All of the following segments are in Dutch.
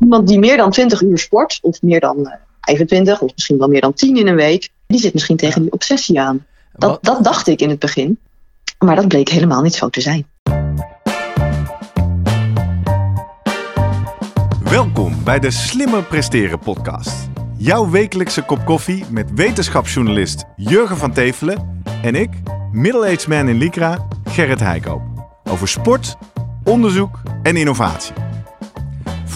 Iemand die meer dan 20 uur sport, of meer dan uh, 25, of misschien wel meer dan 10 in een week, die zit misschien tegen die obsessie aan. Dat, dat dacht ik in het begin. Maar dat bleek helemaal niet zo te zijn. Welkom bij de Slimmer Presteren podcast. Jouw wekelijkse kop koffie met wetenschapsjournalist Jurgen van Tevelen en ik, middle-aged man in Lycra, Gerrit Heikoop. Over sport, onderzoek en innovatie.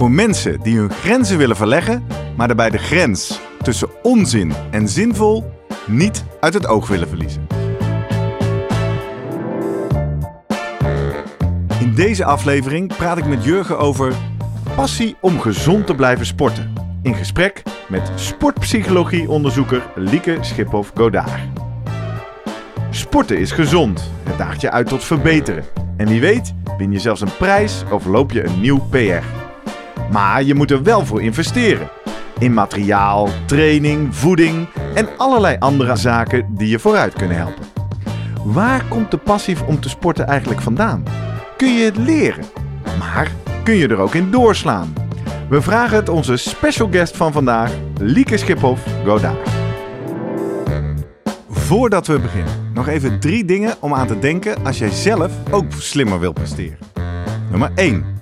Voor mensen die hun grenzen willen verleggen, maar daarbij de grens tussen onzin en zinvol niet uit het oog willen verliezen. In deze aflevering praat ik met Jurgen over passie om gezond te blijven sporten. In gesprek met sportpsychologie-onderzoeker Lieke Schiphoff-Godaar. Sporten is gezond. Het daagt je uit tot verbeteren. En wie weet, win je zelfs een prijs of loop je een nieuw PR. Maar je moet er wel voor investeren. In materiaal, training, voeding en allerlei andere zaken die je vooruit kunnen helpen. Waar komt de passie om te sporten eigenlijk vandaan? Kun je het leren? Maar kun je er ook in doorslaan? We vragen het onze special guest van vandaag, Lieke Schiphoff Godaar. Voordat we beginnen, nog even drie dingen om aan te denken als jij zelf ook slimmer wilt presteren. Nummer 1.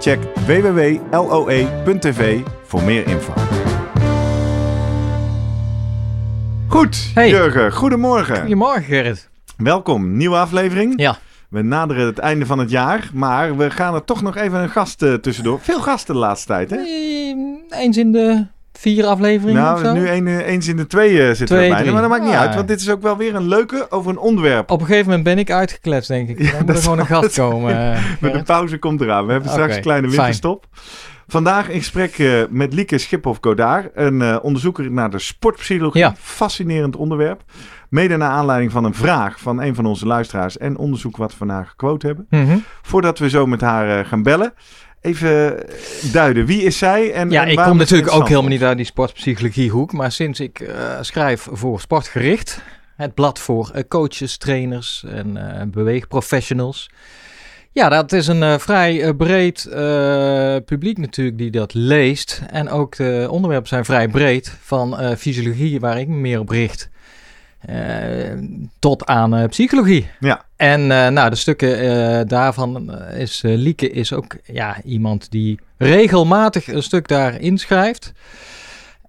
Check www.loe.tv voor meer info. Goed, Hey. Jurgen, goedemorgen. Goedemorgen Gerrit. Welkom, nieuwe aflevering. Ja. We naderen het einde van het jaar, maar we gaan er toch nog even een gast eh, tussendoor. Veel gasten de laatste tijd, hè? Eh, Eens in de vier afleveringen of Nou, zo. nu een, eh, eens in de twee eh, zitten Twee, we bijna, drie. maar dat maakt niet Ah. uit, want dit is ook wel weer een leuke over een onderwerp. Op een gegeven moment ben ik uitgekletst, denk ik. Ja, Dan moet dat er gewoon een het komen. eh, Met de pauze komt eraan. We hebben straks een kleine fijn. winterstop. Vandaag in gesprek met Lieke Schiphoff-Godaar, een eh, onderzoeker naar de sportpsychologie. Ja. Fascinerend onderwerp. Mede naar aanleiding van een vraag van een van onze luisteraars en onderzoek wat we vandaag gequote hebben. Mhm. Voordat we zo met haar gaan bellen, even duiden. Wie is zij en Ja, en ik kom natuurlijk ook helemaal niet uit die sportpsychologiehoek. Maar sinds ik eh, schrijf voor Sportgericht, het blad voor eh, coaches, trainers en eh, beweegprofessionals. Ja, dat is een vrij breed publiek natuurlijk die dat leest. En ook de onderwerpen zijn vrij breed. Van fysiologie, waar ik me meer op richt, tot aan eh, psychologie. Ja. En eh, nou, de stukken eh, daarvan eh, is eh, Lieke is ook ja, iemand die regelmatig een stuk daar inschrijft.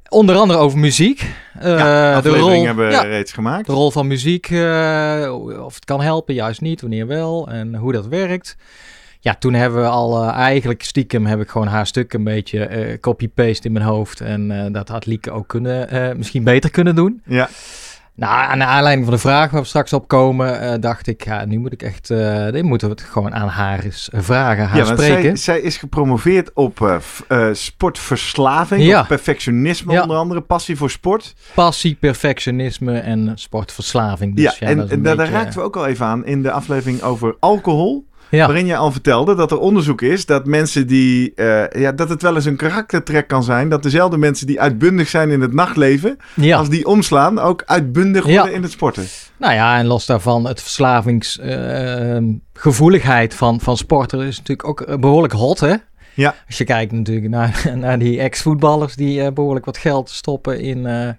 Onder andere over muziek. Eh, Ja, de, rol, hebben we ja, reeds gemaakt. de rol van muziek, eh, of het kan helpen, juist niet, wanneer wel en hoe dat werkt. Ja, toen hebben we al eh, eigenlijk stiekem heb ik gewoon haar stuk een beetje eh, copy-paste in mijn hoofd. En eh, dat had Lieke ook kunnen, eh, misschien beter kunnen doen. Ja, Nou, aan de aanleiding van de vraag waar we straks op komen, eh, dacht ik, ja, nu moet ik echt, eh dit moeten we het gewoon aan haar eens vragen, haar ja want spreken. zij, zij is gepromoveerd op eh, sportverslaving, Ja. perfectionisme Ja. onder andere, passie voor sport. Passie, perfectionisme en sportverslaving. Dus, ja, en, en daar, raakten we ook al even aan in de aflevering over alcohol. Ja, Waarin je al vertelde dat er onderzoek is dat mensen die. eh, ja, dat het wel eens een karaktertrek kan zijn. Dat dezelfde mensen die uitbundig zijn in het nachtleven. ja. als die omslaan, ook uitbundig Ja. worden in het sporten. Nou ja, en los daarvan, het verslavingsgevoeligheid van, van sporten is natuurlijk ook eh, behoorlijk hot, hè? Ja. Als je kijkt natuurlijk naar, naar die ex-voetballers die eh, behoorlijk wat geld stoppen in, eh,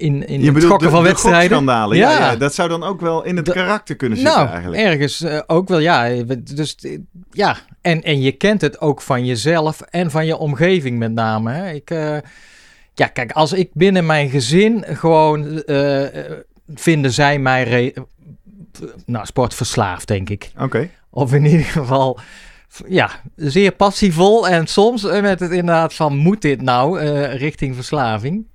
in, in Je het de, van de wedstrijden. Ja. Ja. Dat zou dan ook wel in het karakter kunnen zitten Nou, eigenlijk. ergens eh, ook wel, ja. Dus eh, ja, en, en je kent het ook van jezelf en van je omgeving met name. Hè. Ik, eh, ja, kijk, als ik binnen mijn gezin gewoon eh, eh, vinden zij mij re- nou, sportverslaafd, denk ik. Oké. Of in ieder geval, ja, zeer passievol. En soms eh, met het inderdaad van, moet dit nou eh, richting verslaving?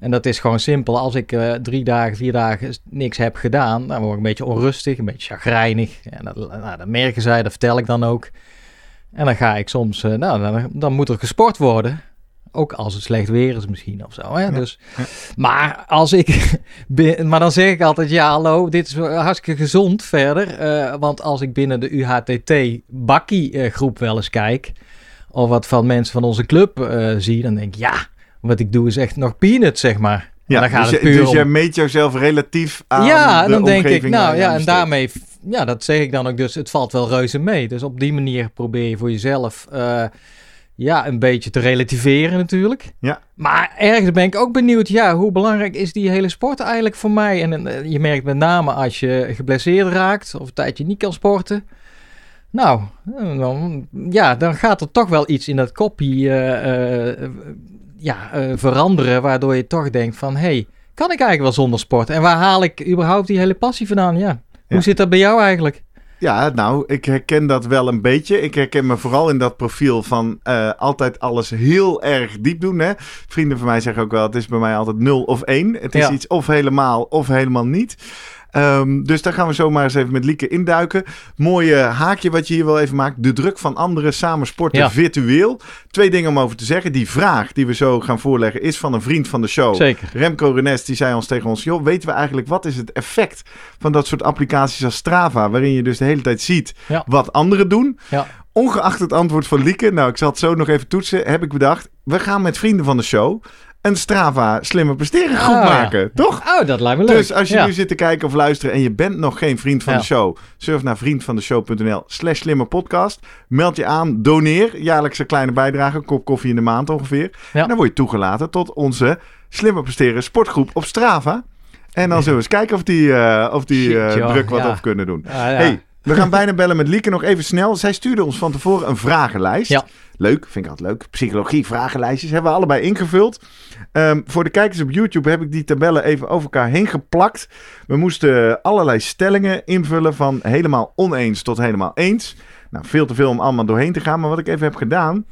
En dat is gewoon simpel. Als ik eh, drie dagen, vier dagen niks heb gedaan, dan word ik een beetje onrustig, een beetje chagrijnig. En dat, nou, dat merken zij, dat vertel ik dan ook. En dan ga ik soms, eh, nou, dan, dan moet er gesport worden. Ook als het slecht weer is misschien of zo. Hè? Dus, maar als ik... maar dan zeg ik altijd, ja hallo, dit is hartstikke gezond verder. Uh, want als ik binnen de UHTT-bakkie groep wel eens kijk... of wat van mensen van onze club zie, dan denk ik, ja, wat ik doe is echt nog peanuts, zeg maar. Ja, dan gaat dus, het puur dus jij meet jezelf relatief aan Ja, dan denk ik, nou ja, en daarmee, ja, dat zeg ik dan ook dus, het valt wel reuze mee. Dus op die manier probeer je voor jezelf... Uh, ja, een beetje te relativeren natuurlijk. Ja. Maar ergens ben ik ook benieuwd, ja, hoe belangrijk is die hele sport eigenlijk voor mij? En uh, je merkt met name als je geblesseerd raakt of een tijdje niet kan sporten. Nou, dan, ja, dan gaat er toch wel iets in dat kopje uh, ja, veranderen, waardoor je toch denkt van, hé, hey, kan ik eigenlijk wel zonder sport? En waar haal ik überhaupt die hele passie vandaan? Ja. Hoe zit dat bij jou eigenlijk? Ja, nou, ik herken dat wel een beetje. Ik herken me vooral in dat profiel van uh, altijd alles heel erg diep doen. Hè? Vrienden van mij zeggen ook wel, het is bij mij altijd 0 of 1. Het is iets of helemaal of helemaal niet. Um, dus daar gaan we zomaar eens even met Lieke induiken. Mooie haakje wat je hier wel even maakt. De druk van anderen samen sporten virtueel. Twee dingen om over te zeggen. Die vraag die we zo gaan voorleggen is van een vriend van de show. Zeker. Remco Renest, die zei ons tegen ons... joh, weten we eigenlijk wat is het effect van dat soort applicaties als Strava... waarin je dus de hele tijd ziet wat anderen doen... Ja. Ongeacht het antwoord van Lieke, nou ik zal het zo nog even toetsen, heb ik bedacht, we gaan met vrienden van de show een Strava slimme presteren groep ah, maken, toch? Oh, dat lijkt me leuk. Dus als je nu zit te kijken of luisteren en je bent nog geen vriend van de show, surf naar vriendvandeshow.nl slash slimme podcast. Meld je aan, doneer, jaarlijks een kleine bijdrage, een kop koffie in de maand ongeveer. En dan word je toegelaten tot onze slimme presteren sportgroep op Strava. En dan zullen we eens kijken of die, uh, of die uh, druk wat op kunnen doen. Hey, we gaan bijna bellen met Lieke nog even snel. Zij stuurde ons van tevoren een vragenlijst. Ja. Leuk, vind ik altijd leuk. Psychologie, vragenlijstjes hebben we allebei ingevuld. Um, voor de kijkers op YouTube heb ik die tabellen even over elkaar heen geplakt. We moesten allerlei stellingen invullen van helemaal oneens tot helemaal eens. Nou, veel te veel om allemaal doorheen te gaan. Maar wat ik even heb gedaan,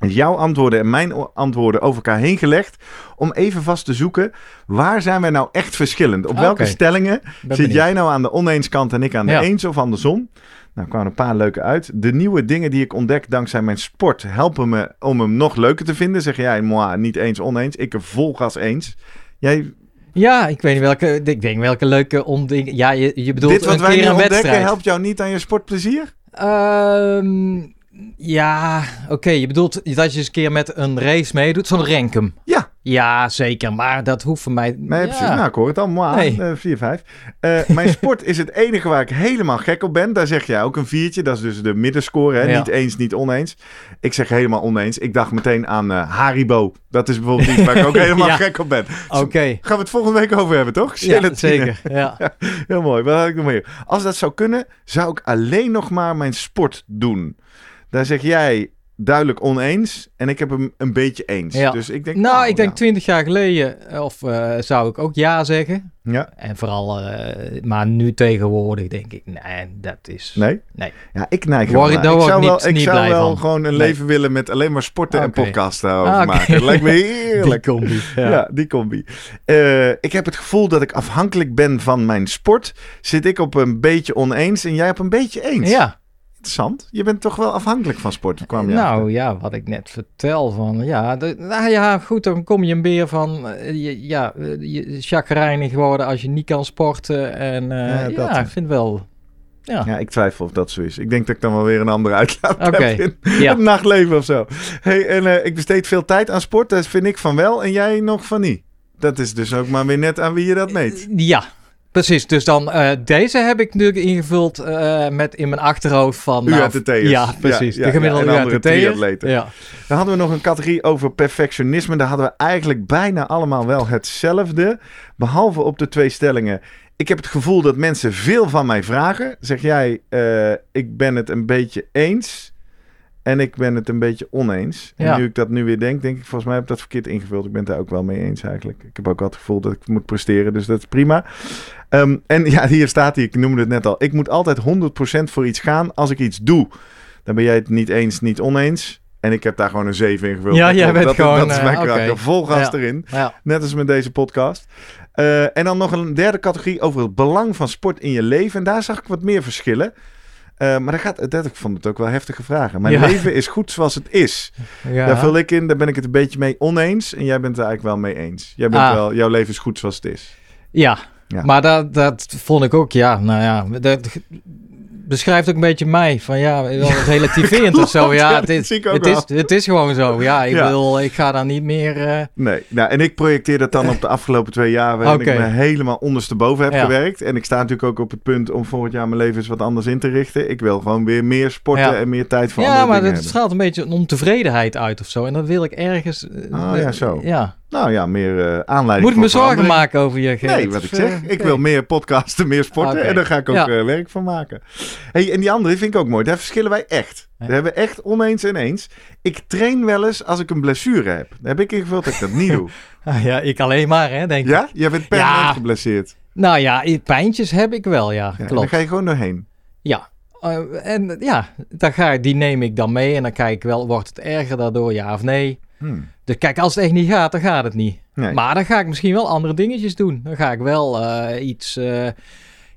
jouw antwoorden en mijn antwoorden over elkaar heen gelegd. Om even vast te zoeken, waar zijn wij nou echt verschillend? Op welke stellingen zit jij nou aan de oneens kant en ik aan de eens of andersom? Nou, kwamen een paar leuke uit. De nieuwe dingen die ik ontdek dankzij mijn sport helpen me om hem nog leuker te vinden. Zeg jij, moi, niet eens oneens. Ik vol gas eens. Jij ja, ik weet niet welke. Ik denk welke leuke onding. Ja, je, je bedoelt. Dit wat wij nu ontdekken helpt jou niet aan je sportplezier? Um, ja, oké. Je bedoelt dat je eens een keer met een race meedoet, zo'n renkum. Ja. Ja, zeker. Maar dat hoeft voor mij... Nee, precies. Nou, ik hoor het allemaal. Nee. Uh, 4, 5. Uh, mijn sport is het enige waar ik helemaal gek op ben. Daar zeg jij ook een viertje. Dat is dus de middenscore. Hè? Niet eens, niet oneens. Ik zeg helemaal oneens. Ik dacht meteen aan uh, Haribo. Dat is bijvoorbeeld iets waar ik ook helemaal gek op ben. Oké. Gaan we het volgende week over hebben, toch? Ja, zeker. Ja. Heel mooi. Wat had ik nog meer? Als dat zou kunnen, zou ik alleen nog maar mijn sport doen. Daar zeg jij duidelijk oneens en ik heb hem een beetje eens. Ja. Dus ik denk, nou, nou ik denk twintig jaar geleden eh, of uh, zou ik ook ja zeggen. Ja. En vooral, uh, maar nu tegenwoordig denk ik, nee, dat is. Nee. Nee. Ja, ik neig Ik zou wel, ik zou wel gewoon een leven willen met alleen maar sporten okay. en podcasten over okay. maken. Dat lijkt me heerlijk. Die combi. Ja, ja die combi. Uh, ik heb het gevoel dat ik afhankelijk ben van mijn sport. Zit ik op een beetje oneens en jij op een beetje eens. Ja interessant. Je bent toch wel afhankelijk van sport, kwam je Nou ja, wat ik net vertel van, ja, de, nou ja, goed, dan kom je een beer van, je, ja, je chagrijnig worden als je niet kan sporten. En uh, ja, ik vind wel... Ja. ja, ik twijfel of dat zo is. Ik denk dat ik dan wel weer een andere uitlaat okay. heb in ja. het nachtleven of zo. Hey, en uh, ik besteed veel tijd aan sport, dat vind ik van wel en jij nog van niet. Dat is dus ook maar weer net aan wie je dat meet. Ja, Precies, dus dan uh, deze heb ik natuurlijk ingevuld uh, met in mijn achterhoofd van... Nou, UATT'ers. Ja, precies. Ja, de gemiddelde ja, triatleten. Ja. Dan hadden we nog een categorie over perfectionisme. Daar hadden we eigenlijk bijna allemaal wel hetzelfde. Behalve op de twee stellingen. Ik heb het gevoel dat mensen veel van mij vragen. Zeg jij, uh, ik ben het een beetje eens... En ik ben het een beetje oneens. En nu ik dat nu weer denk, denk ik, volgens mij heb ik dat verkeerd ingevuld. Ik ben het daar ook wel mee eens eigenlijk. Ik heb ook al het gevoel dat ik moet presteren, dus dat is prima. Um, en ja, hier staat hij, ik noemde het net al. Ik moet altijd 100% voor iets gaan als ik iets doe. Dan ben jij het niet eens, niet oneens. En ik heb daar gewoon een 7 ingevuld. Ja, jij bent dat, gewoon... Dat is mijn uh, karakter. Okay. Vol gas ja. erin. Ja. Net als met deze podcast. Uh, en dan nog een derde categorie over het belang van sport in je leven. En daar zag ik wat meer verschillen. Uh, maar dat gaat, dat, ik vond het ook wel heftige vragen. Mijn leven is goed zoals het is. Ja. Daar vul ik in, daar ben ik het een beetje mee oneens. En jij bent het eigenlijk wel mee eens. Jij bent ah. wel, jouw leven is goed zoals het is. Ja, ja. maar dat, dat vond ik ook, ja, nou ja, dat, beschrijft ook een beetje mij. Van ja, wel relativerend of zo. Ja, het is, het, is, het is gewoon zo. Ja, ik, Wil, ik ga daar niet meer... Uh... Nee, nou, en ik projecteer dat dan op de afgelopen twee jaar... waarin ik me helemaal ondersteboven heb gewerkt. En ik sta natuurlijk ook op het punt om volgend jaar mijn leven eens wat anders in te richten. Ik wil gewoon weer meer sporten en meer tijd voor ja, andere dingen Ja, maar het straalt een beetje een ontevredenheid uit of zo. En dat wil ik ergens... Uh, oh ja, zo. Ja. Nou ja, meer uh, aanleiding Moet ik me zorgen maken over je, Gerrit? Nee, wat ik zeg. Ik wil meer podcasten, meer sporten. En daar ga ik ook ja. werk van maken. Hey, en die andere vind ik ook mooi. Daar verschillen wij echt. We hebben echt oneens en eens. Ik train wel eens als ik een blessure heb. Daar heb ik ingevuld dat ik dat niet doe. Ah, ja, ik alleen maar, hè, denk ik. Ja? Jij bent permanent ja. geblesseerd. Nou ja, pijntjes heb ik wel, ja. ja klopt. dan ga je gewoon doorheen. Ja. Uh, en ja, dan ga, die neem ik dan mee. En dan kijk ik wel, wordt het erger daardoor, ja of nee? Hmm. Dus kijk, als het echt niet gaat, dan gaat het niet. Maar dan ga ik misschien wel andere dingetjes doen. Dan ga ik wel uh, iets...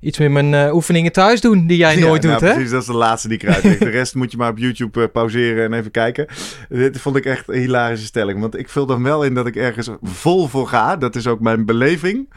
Iets met mijn uh, oefeningen thuis doen die jij nooit doet, nou, hè? Precies, dat is de laatste die ik eruit De rest moet je maar op YouTube uh, pauzeren en even kijken. Dit vond ik echt een hilarische stelling. Want ik vul dan wel in dat ik ergens vol voor ga. Dat is ook mijn beleving.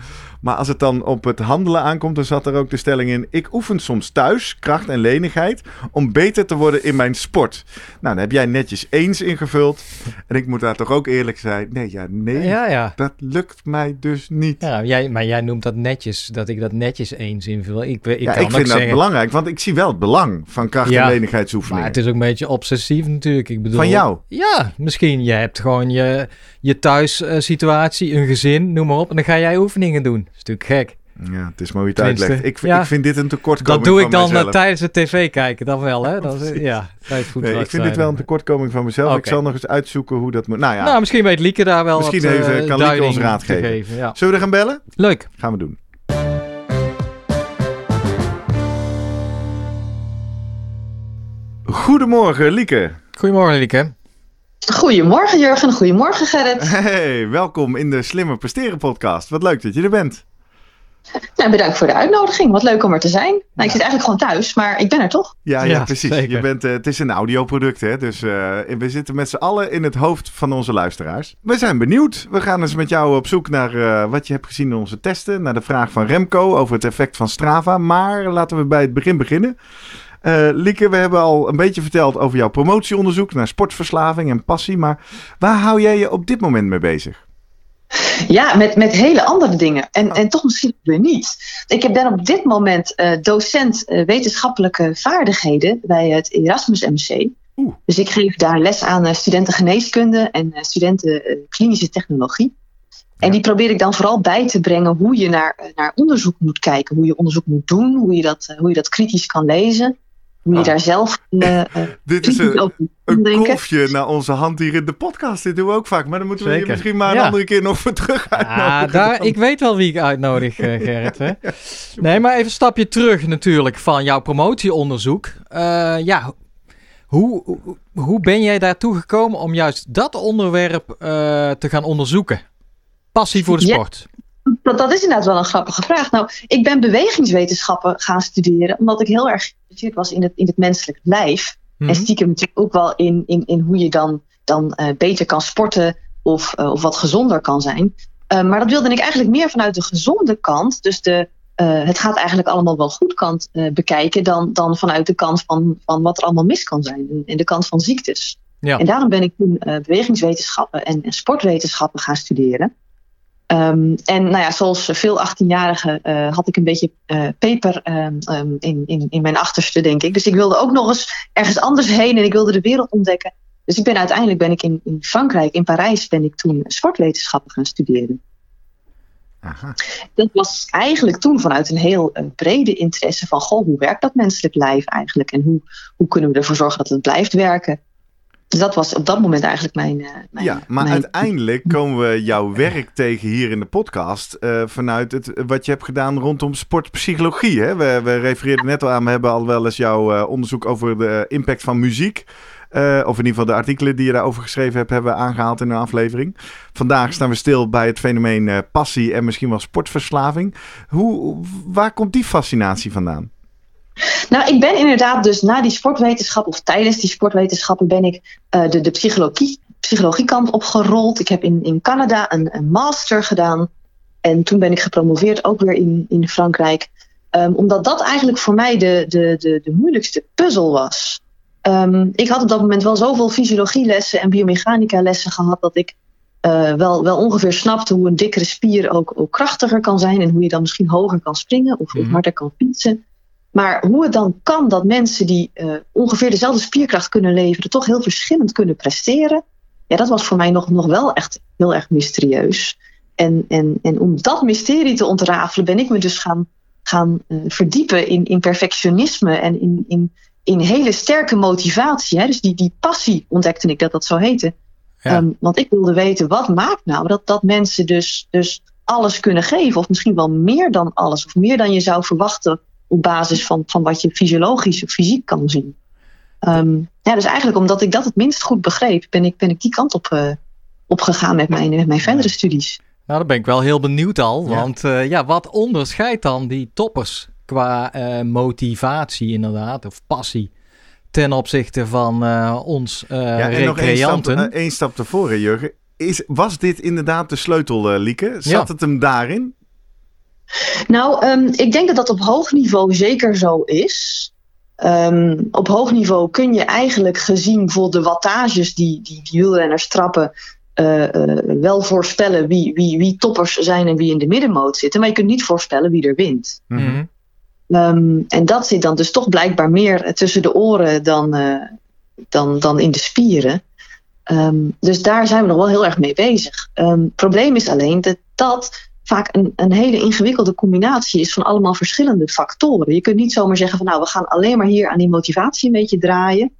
Maar als het dan op het handelen aankomt, dan zat er ook de stelling in... ik oefen soms thuis, kracht en lenigheid, om beter te worden in mijn sport. Nou, dan heb jij netjes eens ingevuld. En ik moet daar toch ook eerlijk zijn. Nee, ja, nee, ja, ja. dat lukt mij dus niet. Ja, jij, maar jij noemt dat netjes, dat ik dat netjes eens Ik, ik, ja, ik vind dat belangrijk, want ik zie wel het belang van kracht- en lenigheidsoefeningen. Maar het is ook een beetje obsessief natuurlijk. Ik bedoel, van jou? Ja, misschien. Je hebt gewoon je, je thuissituatie, een gezin, noem maar op. En dan ga jij oefeningen doen is natuurlijk gek. Ja, het is hoe je het uitlegt. Ik, ik vind dit een tekortkoming Dat doe ik dan uh, tijdens het tv kijken, dan wel, hè? Dat is, ja, nee, ik vind dit wel een tekortkoming van mezelf. Ik zal nog eens uitzoeken hoe dat moet. Nou ja. Nou, misschien weet Lieke daar wel Misschien wat, even, kan Lieke ons raad geven. geven ja. Zullen we er gaan bellen? Leuk. Gaan we doen. Goedemorgen, Lieke. Goedemorgen, Lieke. Goedemorgen Jurgen, goedemorgen Gerrit. Hey, welkom in de Slimmer Presteren podcast. Wat leuk dat je er bent. Nou, bedankt voor de uitnodiging. Wat leuk om er te zijn. Nou, Ik zit eigenlijk gewoon thuis, maar ik ben er toch? Ja, ja, precies. Je bent, uh, het is een audioproduct, hè? dus uh, we zitten met z'n allen in het hoofd van onze luisteraars. We zijn benieuwd. We gaan eens met jou op zoek naar uh, wat je hebt gezien in onze testen. Naar de vraag van Remco over het effect van Strava. Maar laten we bij het begin beginnen. Uh, Lieke, we hebben al een beetje verteld over jouw promotieonderzoek naar sportverslaving en passie. Maar waar hou jij je op dit moment mee bezig? Ja, met, met hele andere dingen. En, oh. en toch misschien weer niet. Ik ben op dit moment uh, docent uh, wetenschappelijke vaardigheden bij het Erasmus MC. Oeh. Dus ik geef daar les aan studenten geneeskunde en studenten klinische technologie. En die probeer ik dan vooral bij te brengen hoe je naar, naar onderzoek moet kijken, hoe je onderzoek moet doen, hoe je dat, hoe je dat kritisch kan lezen. Hoe je ah. daar zelf uh, Dit is een, een kolfje naar onze hand hier in de podcast. Dit doen we ook vaak. Maar dan moeten we je misschien maar een andere keer nog voor terug uitnodigen. Ah, daar, ik weet wel wie ik uitnodig, uh, Gerrit. Hè? nee, maar even een stapje terug natuurlijk van jouw promotieonderzoek. Uh, ja, hoe, hoe ben jij daartoe gekomen om juist dat onderwerp te gaan onderzoeken? Passie voor de sport. Dat, dat, is inderdaad wel een grappige vraag. Nou, ik ben bewegingswetenschappen gaan studeren, omdat ik heel erg geïnteresseerd was in het, in het menselijk lijf. En mhm. stiekem natuurlijk ook wel in, in, in hoe je dan, dan uh, beter kan sporten of, uh, of wat gezonder kan zijn. Uh, maar dat wilde ik eigenlijk meer vanuit de gezonde kant. Dus de, het gaat eigenlijk allemaal wel goed kant bekijken dan, dan vanuit de kant van, van wat er allemaal mis kan zijn. En, en de kant van ziektes. Ja. En daarom ben ik toen bewegingswetenschappen en, en sportwetenschappen gaan studeren. Um, en nou ja, zoals veel 18-jarigen uh, had ik een beetje uh, peper um, in, in, in mijn achterste, denk ik. Dus ik wilde ook nog eens ergens anders heen en ik wilde de wereld ontdekken. Dus ik ben uiteindelijk ben ik in, in Frankrijk, in Parijs, ben ik toen sportwetenschappen gaan studeren. Aha. Dat was eigenlijk toen vanuit een heel uh, brede interesse van, goh, hoe werkt dat menselijk lijf eigenlijk? En hoe, hoe kunnen we ervoor zorgen dat het blijft werken? Dus dat was op dat moment eigenlijk mijn. Uh, mijn ja, maar uiteindelijk komen we jouw werk tegen hier in de podcast. Uh, vanuit het, wat je hebt gedaan rondom sportpsychologie. Hè? We, we refereerden net al aan, we hebben al wel eens jouw uh, onderzoek over de impact van muziek. of in ieder geval de artikelen die je daarover geschreven hebt, hebben we aangehaald in een aflevering. Vandaag staan we stil bij het fenomeen passie en misschien wel sportverslaving. Hoe, waar komt die fascinatie vandaan? Nou, ik ben inderdaad dus na die sportwetenschap of tijdens die sportwetenschappen ben ik uh, de, de psychologie, psychologiekant opgerold. Ik heb in, in Canada een, een master gedaan. En toen ben ik gepromoveerd ook weer in, in Frankrijk. Um, omdat dat eigenlijk voor mij de, de, de, de moeilijkste puzzel was. Um, ik had op dat moment wel zoveel fysiologielessen en biomechanica lessen gehad dat ik uh, wel, wel ongeveer snapte hoe een dikkere spier ook, ook krachtiger kan zijn en hoe je dan misschien hoger kan springen of, mm harder kan fietsen. Maar hoe het dan kan dat mensen die uh, ongeveer dezelfde spierkracht kunnen leveren, toch heel verschillend kunnen presteren, ja, dat was voor mij nog, nog wel echt heel erg mysterieus. En, en, en om dat mysterie te ontrafelen, ben ik me dus gaan, gaan uh, verdiepen in, in perfectionisme en in, in, in hele sterke motivatie. Hè? Dus die, die passie ontdekte ik dat dat zo heette. Ja. Um, want ik wilde weten, wat maakt nou dat, dat mensen dus, dus alles kunnen geven? Of misschien wel meer dan alles, of meer dan je zou verwachten op basis van, van wat je fysiologisch of fysiek kan zien. Um, ja, dus eigenlijk omdat ik dat het minst goed begreep, ben ik, ben ik die kant op, uh, op gegaan met mijn, met mijn verdere studies. Nou, dan ben ik wel heel benieuwd al. Want uh, ja, wat onderscheidt dan die toppers qua uh, motivatie inderdaad, of passie, ten opzichte van uh, ons ja? Nog één stap, stap tevoren, Jurgen. Is, was dit inderdaad de sleutel, Lieke? Zat ja. het hem daarin? Nou, um, ik denk dat dat op hoog niveau zeker zo is. Um, op hoog niveau kun je eigenlijk gezien voor de wattages die, die, die wielrenners trappen, uh, uh, wel voorspellen wie, wie, wie toppers zijn en wie in de middenmoot zitten. Maar je kunt niet voorspellen wie er wint. Mm -hmm. um, en dat zit dan dus toch blijkbaar meer tussen de oren dan, uh, dan, dan in de spieren. Um, dus daar zijn we nog wel heel erg mee bezig. Het probleem is alleen dat dat vaak een, een hele ingewikkelde combinatie is van allemaal verschillende factoren. Je kunt niet zomaar zeggen van nou, we gaan alleen maar hier aan die motivatie een beetje draaien.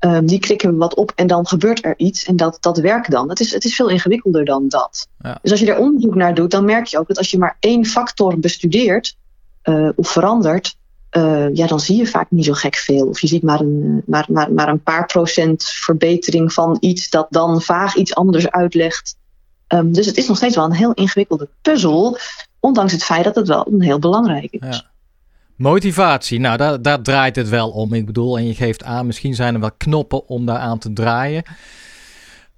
Um, die klikken we wat op en dan gebeurt er iets en dat, dat werkt dan. Het is, het is veel ingewikkelder dan dat. Ja. Dus als je er onderzoek naar doet, dan merk je ook dat als je maar één factor bestudeert uh, of verandert, uh, ja, dan zie je vaak niet zo gek veel. Of je ziet maar een, maar, maar, maar een paar procent verbetering van iets dat dan vaag iets anders uitlegt. Um, dus het is nog steeds wel een heel ingewikkelde puzzel, ondanks het feit dat het wel een heel belangrijk is. Ja. Motivatie, nou daar, daar draait het wel om. Ik bedoel, en je geeft aan, misschien zijn er wel knoppen om daar aan te draaien.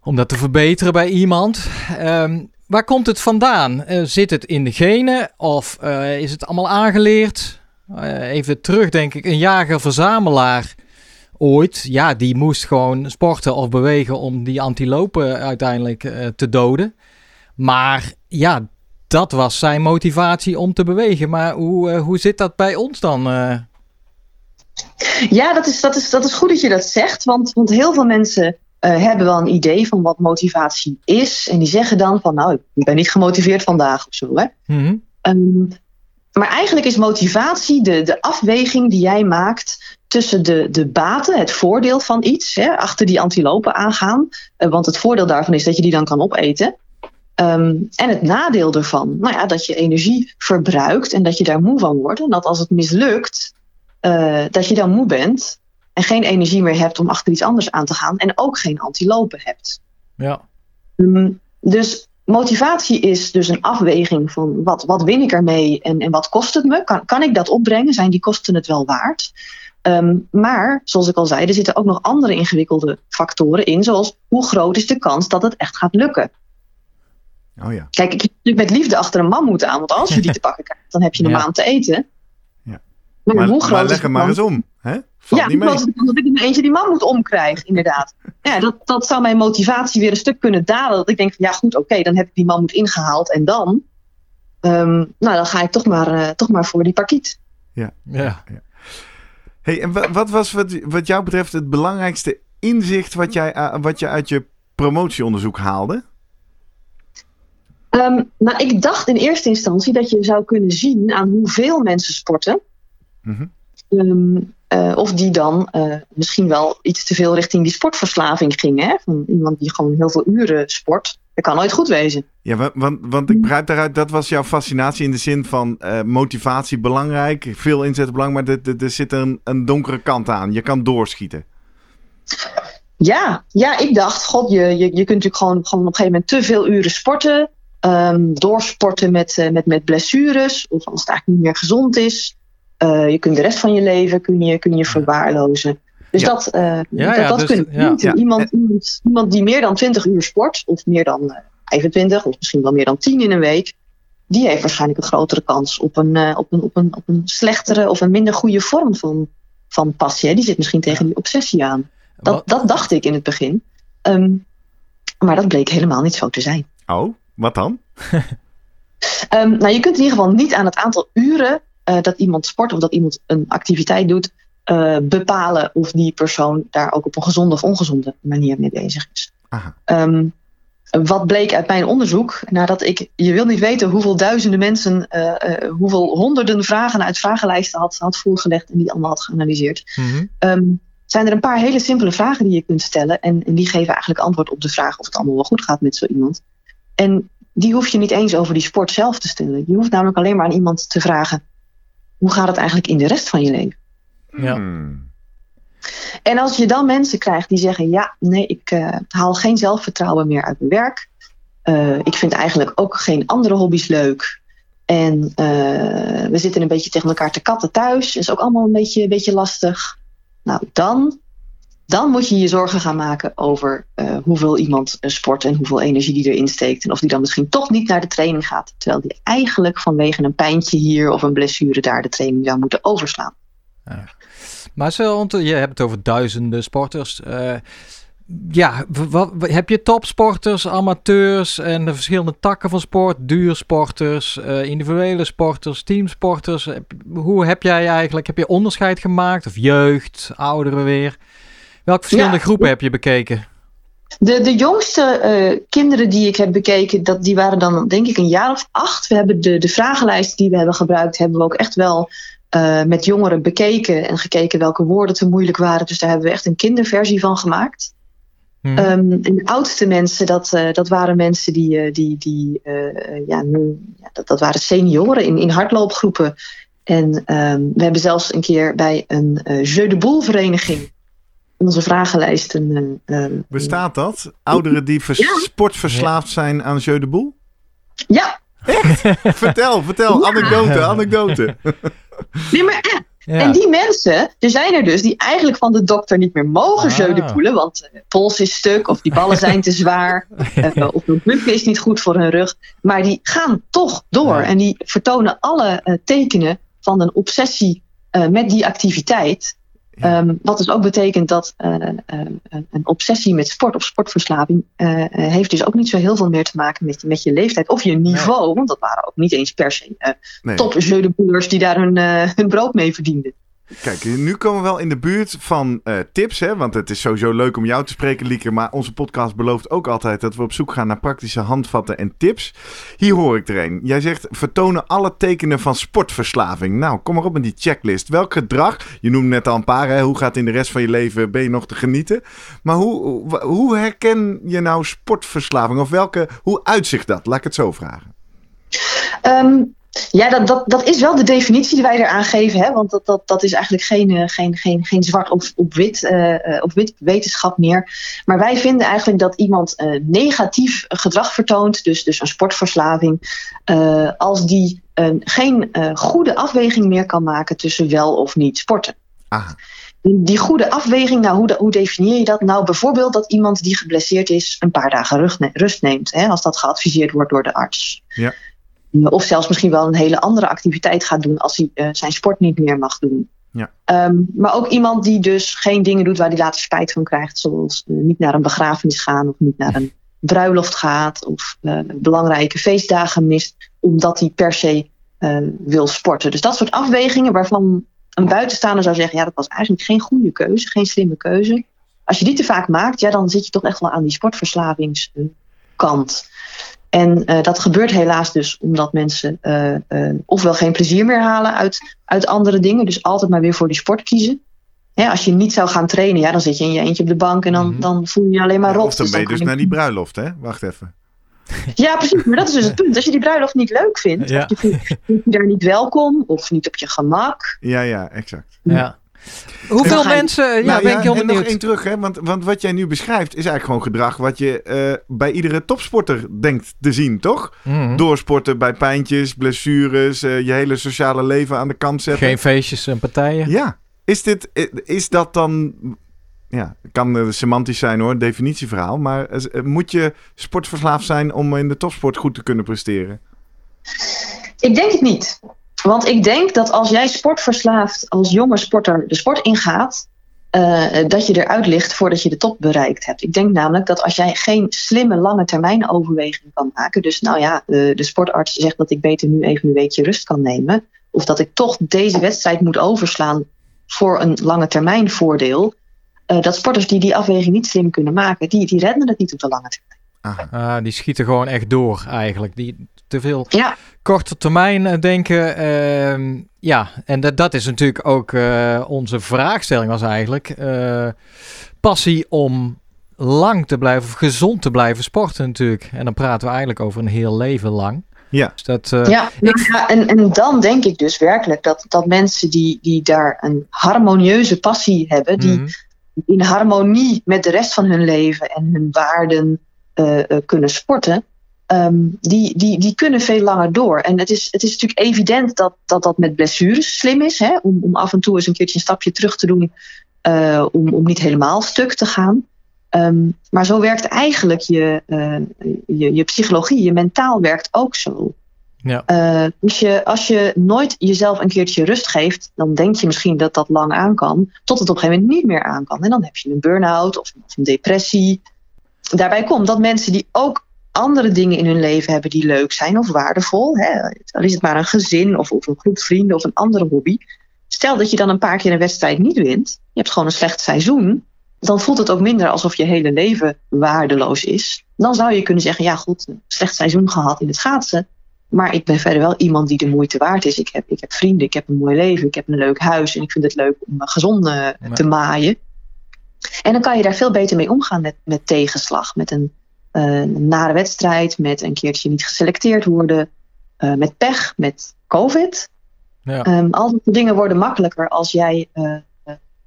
Om dat te verbeteren bij iemand. Um, waar komt het vandaan? Uh, zit het in de genen of uh, is het allemaal aangeleerd? Uh, even terug, denk ik, een jager-verzamelaar ooit, ja, die moest gewoon sporten of bewegen om die antilopen uiteindelijk uh, te doden. Maar ja, dat was zijn motivatie om te bewegen. Maar hoe, uh, hoe zit dat bij ons dan? Uh? Ja, dat is, dat, is, dat is goed dat je dat zegt. Want, want heel veel mensen hebben wel een idee van wat motivatie is. En die zeggen dan van nou, ik ben niet gemotiveerd vandaag of zo. Hè? Mm -hmm. um, maar eigenlijk is motivatie de, de afweging die jij maakt tussen de, de baten, het voordeel van iets, hè, achter die antilopen aangaan. Uh, want het voordeel daarvan is dat je die dan kan opeten. Um, en het nadeel ervan, nou ja, dat je energie verbruikt en dat je daar moe van wordt. En dat als het mislukt, uh, dat je dan moe bent en geen energie meer hebt om achter iets anders aan te gaan. En ook geen antilopen hebt. Ja. Um, dus motivatie is dus een afweging van wat, wat win ik ermee en, en wat kost het me? Kan, kan ik dat opbrengen? Zijn die kosten het wel waard? Um, maar, zoals ik al zei, er zitten ook nog andere ingewikkelde factoren in, zoals hoe groot is de kans dat het echt gaat lukken? Oh ja. Kijk, ik heb met liefde achter een man moeten aan, want als je die te pakken krijgt, dan heb je een ja. maand te eten. Ja. Maar, maar, hoe groot maar leg hem maar eens om. Hè? Valt ja, niet mee. dat ik eentje die man moet omkrijgen, inderdaad. ja, dat, dat zou mijn motivatie weer een stuk kunnen dalen. Dat ik denk van ja, goed, oké, okay, dan heb ik die man moet ingehaald en dan. Um, nou, dan ga ik toch maar, uh, toch maar voor die parkiet. Ja, ja. ja. Hey, en wat was wat, wat jou betreft het belangrijkste inzicht wat, jij, uh, wat je uit je promotieonderzoek haalde? Um, nou, ik dacht in eerste instantie dat je zou kunnen zien aan hoeveel mensen sporten. Mm -hmm. um, uh, of die dan uh, misschien wel iets te veel richting die sportverslaving gingen. Hè? Van iemand die gewoon heel veel uren sport. Dat kan nooit goed wezen. Ja, want, want ik begrijp daaruit, dat was jouw fascinatie in de zin van uh, motivatie belangrijk, veel inzet belangrijk, maar er, er zit een, een donkere kant aan. Je kan doorschieten. Ja, ja ik dacht, god, je, je, je kunt natuurlijk gewoon, gewoon op een gegeven moment te veel uren sporten. Um, doorsporten met, uh, met, met blessures, of als het eigenlijk niet meer gezond is. je kunt de rest van je leven kun je, kun je verwaarlozen. Dus dat, uh, ja, dat, dus, Iemand, iemand, iemand, die meer dan 20 uur sport, of meer dan 25, of misschien wel meer dan 10 in een week, die heeft waarschijnlijk een grotere kans op een, uh, op een, op een, op een slechtere of een minder goede vorm van, van passie. Die zit misschien tegen die obsessie aan. Dat, dat dacht ik in het begin. Um, maar dat bleek helemaal niet zo te zijn. Oh, wat dan? um, nou, je kunt in ieder geval niet aan het aantal uren uh, dat iemand sport of dat iemand een activiteit doet, uh, bepalen of die persoon daar ook op een gezonde of ongezonde manier mee bezig is. Um, wat bleek uit mijn onderzoek, nadat ik, je wil niet weten hoeveel duizenden mensen, uh, uh, hoeveel honderden vragen uit vragenlijsten had, had voorgelegd en die allemaal had geanalyseerd. Mm -hmm. zijn er een paar hele simpele vragen die je kunt stellen en, en, die geven eigenlijk antwoord op de vraag of het allemaal wel goed gaat met zo iemand. En die hoef je niet eens over die sport zelf te stellen. Je hoeft namelijk alleen maar aan iemand te vragen: hoe gaat het eigenlijk in de rest van je leven? Ja. Hmm. En als je dan mensen krijgt die zeggen: Ja, nee, ik uh, haal geen zelfvertrouwen meer uit mijn werk. Uh, ik vind eigenlijk ook geen andere hobby's leuk. En uh, we zitten een beetje tegen elkaar te katten thuis. Is ook allemaal een beetje, een beetje lastig. Nou, dan, dan moet je je zorgen gaan maken over hoeveel iemand sport en hoeveel energie die erin steekt. En of die dan misschien toch niet naar de training gaat. Terwijl die eigenlijk vanwege een pijntje hier of een blessure daar de training zou moeten overslaan. Ja. Maar zo, je hebt het over duizenden sporters. Uh, ja, wat, heb je topsporters, amateurs en de verschillende takken van sport, duursporters, uh, individuele sporters, teamsporters? Hoe heb jij eigenlijk, heb je onderscheid gemaakt? Of jeugd, ouderen weer? Welke verschillende groepen heb je bekeken? De, de jongste uh, kinderen die ik heb bekeken, dat, die waren dan denk ik een jaar of acht. We hebben de, de vragenlijst die we hebben gebruikt, hebben we ook echt wel uh, met jongeren bekeken en gekeken welke woorden te moeilijk waren. Dus daar hebben we echt een kinderversie van gemaakt. Hmm. Um, en de oudste mensen, dat, uh, dat waren mensen die, uh, die, die ja, nu, ja, dat, dat waren senioren in, in hardloopgroepen. En um, we hebben zelfs een keer bij een Jeu de Boel vereniging onze vragenlijst. Een, Bestaat dat? Ouderen die vers ja. sportverslaafd zijn aan Jeu de Boel? Ja. Echt? vertel, vertel. Ja. Anekdote, anekdote. Nee, maar echt. En die mensen, er zijn er dus die eigenlijk van de dokter niet meer mogen ah. poelen, want de pols is stuk of die ballen zijn te zwaar uh, of hun buik is niet goed voor hun rug. Maar die gaan toch door en die vertonen alle uh, tekenen van een obsessie met die activiteit. Um, wat dus ook betekent dat uh, uh, een obsessie met sport of sportverslaving uh, heeft dus ook niet zo heel veel meer te maken met, met je leeftijd of je niveau. Want dat waren ook niet eens per se nee. top die daar hun, hun brood mee verdienden. Kijk, nu komen we wel in de buurt van uh, tips, hè? want het is sowieso leuk om jou te spreken, Lieke. Maar onze podcast belooft ook altijd dat we op zoek gaan naar praktische handvatten en tips. Hier hoor ik er een. Jij zegt vertonen alle tekenen van sportverslaving. Nou, kom maar op met die checklist. Welk gedrag, je noemde net al een paar, hè? hoe gaat in de rest van je leven, ben je nog te genieten? Maar hoe, hoe herken je nou sportverslaving? Of welke, hoe uitzicht dat? Laat ik het zo vragen. Um, ja, dat, dat, dat is wel de definitie die wij eraan geven. Hè? Want dat, dat, dat is eigenlijk geen, uh, geen, geen, geen zwart op, op, wit, uh, op wit wetenschap meer. Maar wij vinden eigenlijk dat iemand uh, negatief gedrag vertoont, dus, dus een sportverslaving, als die geen goede afweging meer kan maken tussen wel of niet sporten. Aha. Die goede afweging, nou, hoe, hoe definieer je dat? Nou, bijvoorbeeld dat iemand die geblesseerd is een paar dagen rust neemt, hè, als dat geadviseerd wordt door de arts. Ja. Of zelfs misschien wel een hele andere activiteit gaat doen als hij uh, zijn sport niet meer mag doen. Ja. Um, maar ook iemand die dus geen dingen doet waar hij later spijt van krijgt. Zoals uh, niet naar een begrafenis gaan of niet naar een bruiloft gaat. Of uh, belangrijke feestdagen mist omdat hij per se wil sporten. Dus dat soort afwegingen waarvan een buitenstaander zou zeggen... ja, dat was eigenlijk geen goede keuze, geen slimme keuze. Als je die te vaak maakt, ja, dan zit je toch echt wel aan die sportverslavingskant. En uh, dat gebeurt helaas dus omdat mensen uh, uh, ofwel geen plezier meer halen uit, uit andere dingen, dus altijd maar weer voor die sport kiezen. Ja, als je niet zou gaan trainen, ja, dan zit je in je eentje op de bank en dan, mm -hmm. dan voel je je alleen maar rot. Of dan ben je dus naar die bruiloft, hè? Wacht even. Ja, precies. Maar dat is dus het punt. Als je die bruiloft niet leuk vindt, ja. of je voelt je daar niet welkom of niet op je gemak. Ja, ja, exact. Ja. Hoeveel mensen, ja, nou, ben ik heel benieuwd. nog één terug, hè? Want, want wat jij nu beschrijft is eigenlijk gewoon gedrag wat je uh, bij iedere topsporter denkt te zien, toch? Mm Doorsporten bij pijntjes, blessures, uh, je hele sociale leven aan de kant zetten. Geen feestjes en partijen. Ja. Is, dit, is dat dan ja, het kan semantisch zijn hoor, definitieverhaal. Maar moet je sportverslaafd zijn om in de topsport goed te kunnen presteren? Ik denk het niet. Want ik denk dat als jij sportverslaafd als jonge sporter de sport ingaat, uh, dat je eruit ligt voordat je de top bereikt hebt. Ik denk namelijk dat als jij geen slimme lange termijn overweging kan maken, dus nou ja, de, de sportarts zegt dat ik beter nu even een weekje rust kan nemen, of dat ik toch deze wedstrijd moet overslaan voor een lange termijn voordeel, uh, dat sporters die die afweging niet slim kunnen maken, die, die redden het niet op de lange termijn. Ah, die schieten gewoon echt door eigenlijk. Die te veel ja. korte termijn eh, denken. Uh, ja, en dat, dat is natuurlijk ook uh, onze vraagstelling was eigenlijk. Uh, passie om lang te blijven of gezond te blijven sporten natuurlijk. En dan praten we eigenlijk over een heel leven lang. Ja, dus dat, ja, ik... ja en, en dan denk ik dus werkelijk dat, dat mensen die, die daar een harmonieuze passie hebben, die mm in harmonie met de rest van hun leven en hun waarden uh, kunnen sporten, um, die, die, die kunnen veel langer door. En het is, het is natuurlijk evident dat dat, dat met blessures slim is, hè? Om, om af en toe eens een keertje een stapje terug te doen, uh, om, om niet helemaal stuk te gaan. Um, maar zo werkt eigenlijk je, uh, je, je psychologie, je mentaal werkt ook zo. Ja. Uh, dus je, als je nooit jezelf een keertje rust geeft, dan denk je misschien dat dat lang aan kan, tot het op een gegeven moment niet meer aan kan. En dan heb je een burn-out of, of een depressie. Daarbij komt dat mensen die ook andere dingen in hun leven hebben die leuk zijn of waardevol, hè, dan is het maar een gezin of, of een groep vrienden of een andere hobby. Stel dat je dan een paar keer een wedstrijd niet wint, je hebt gewoon een slecht seizoen, dan voelt het ook minder alsof je hele leven waardeloos is. Dan zou je kunnen zeggen, ja goed, een slecht seizoen gehad in het schaatsen, maar ik ben verder wel iemand die de moeite waard is. Ik heb, ik heb vrienden, ik heb een mooi leven, ik heb een leuk huis en ik vind het leuk om gezond te maaien. En dan kan je daar veel beter mee omgaan met, met tegenslag. Met een, uh, een nare wedstrijd, met een keertje niet geselecteerd worden, uh, met pech, met COVID. Ja. Um, al die dingen worden makkelijker als jij.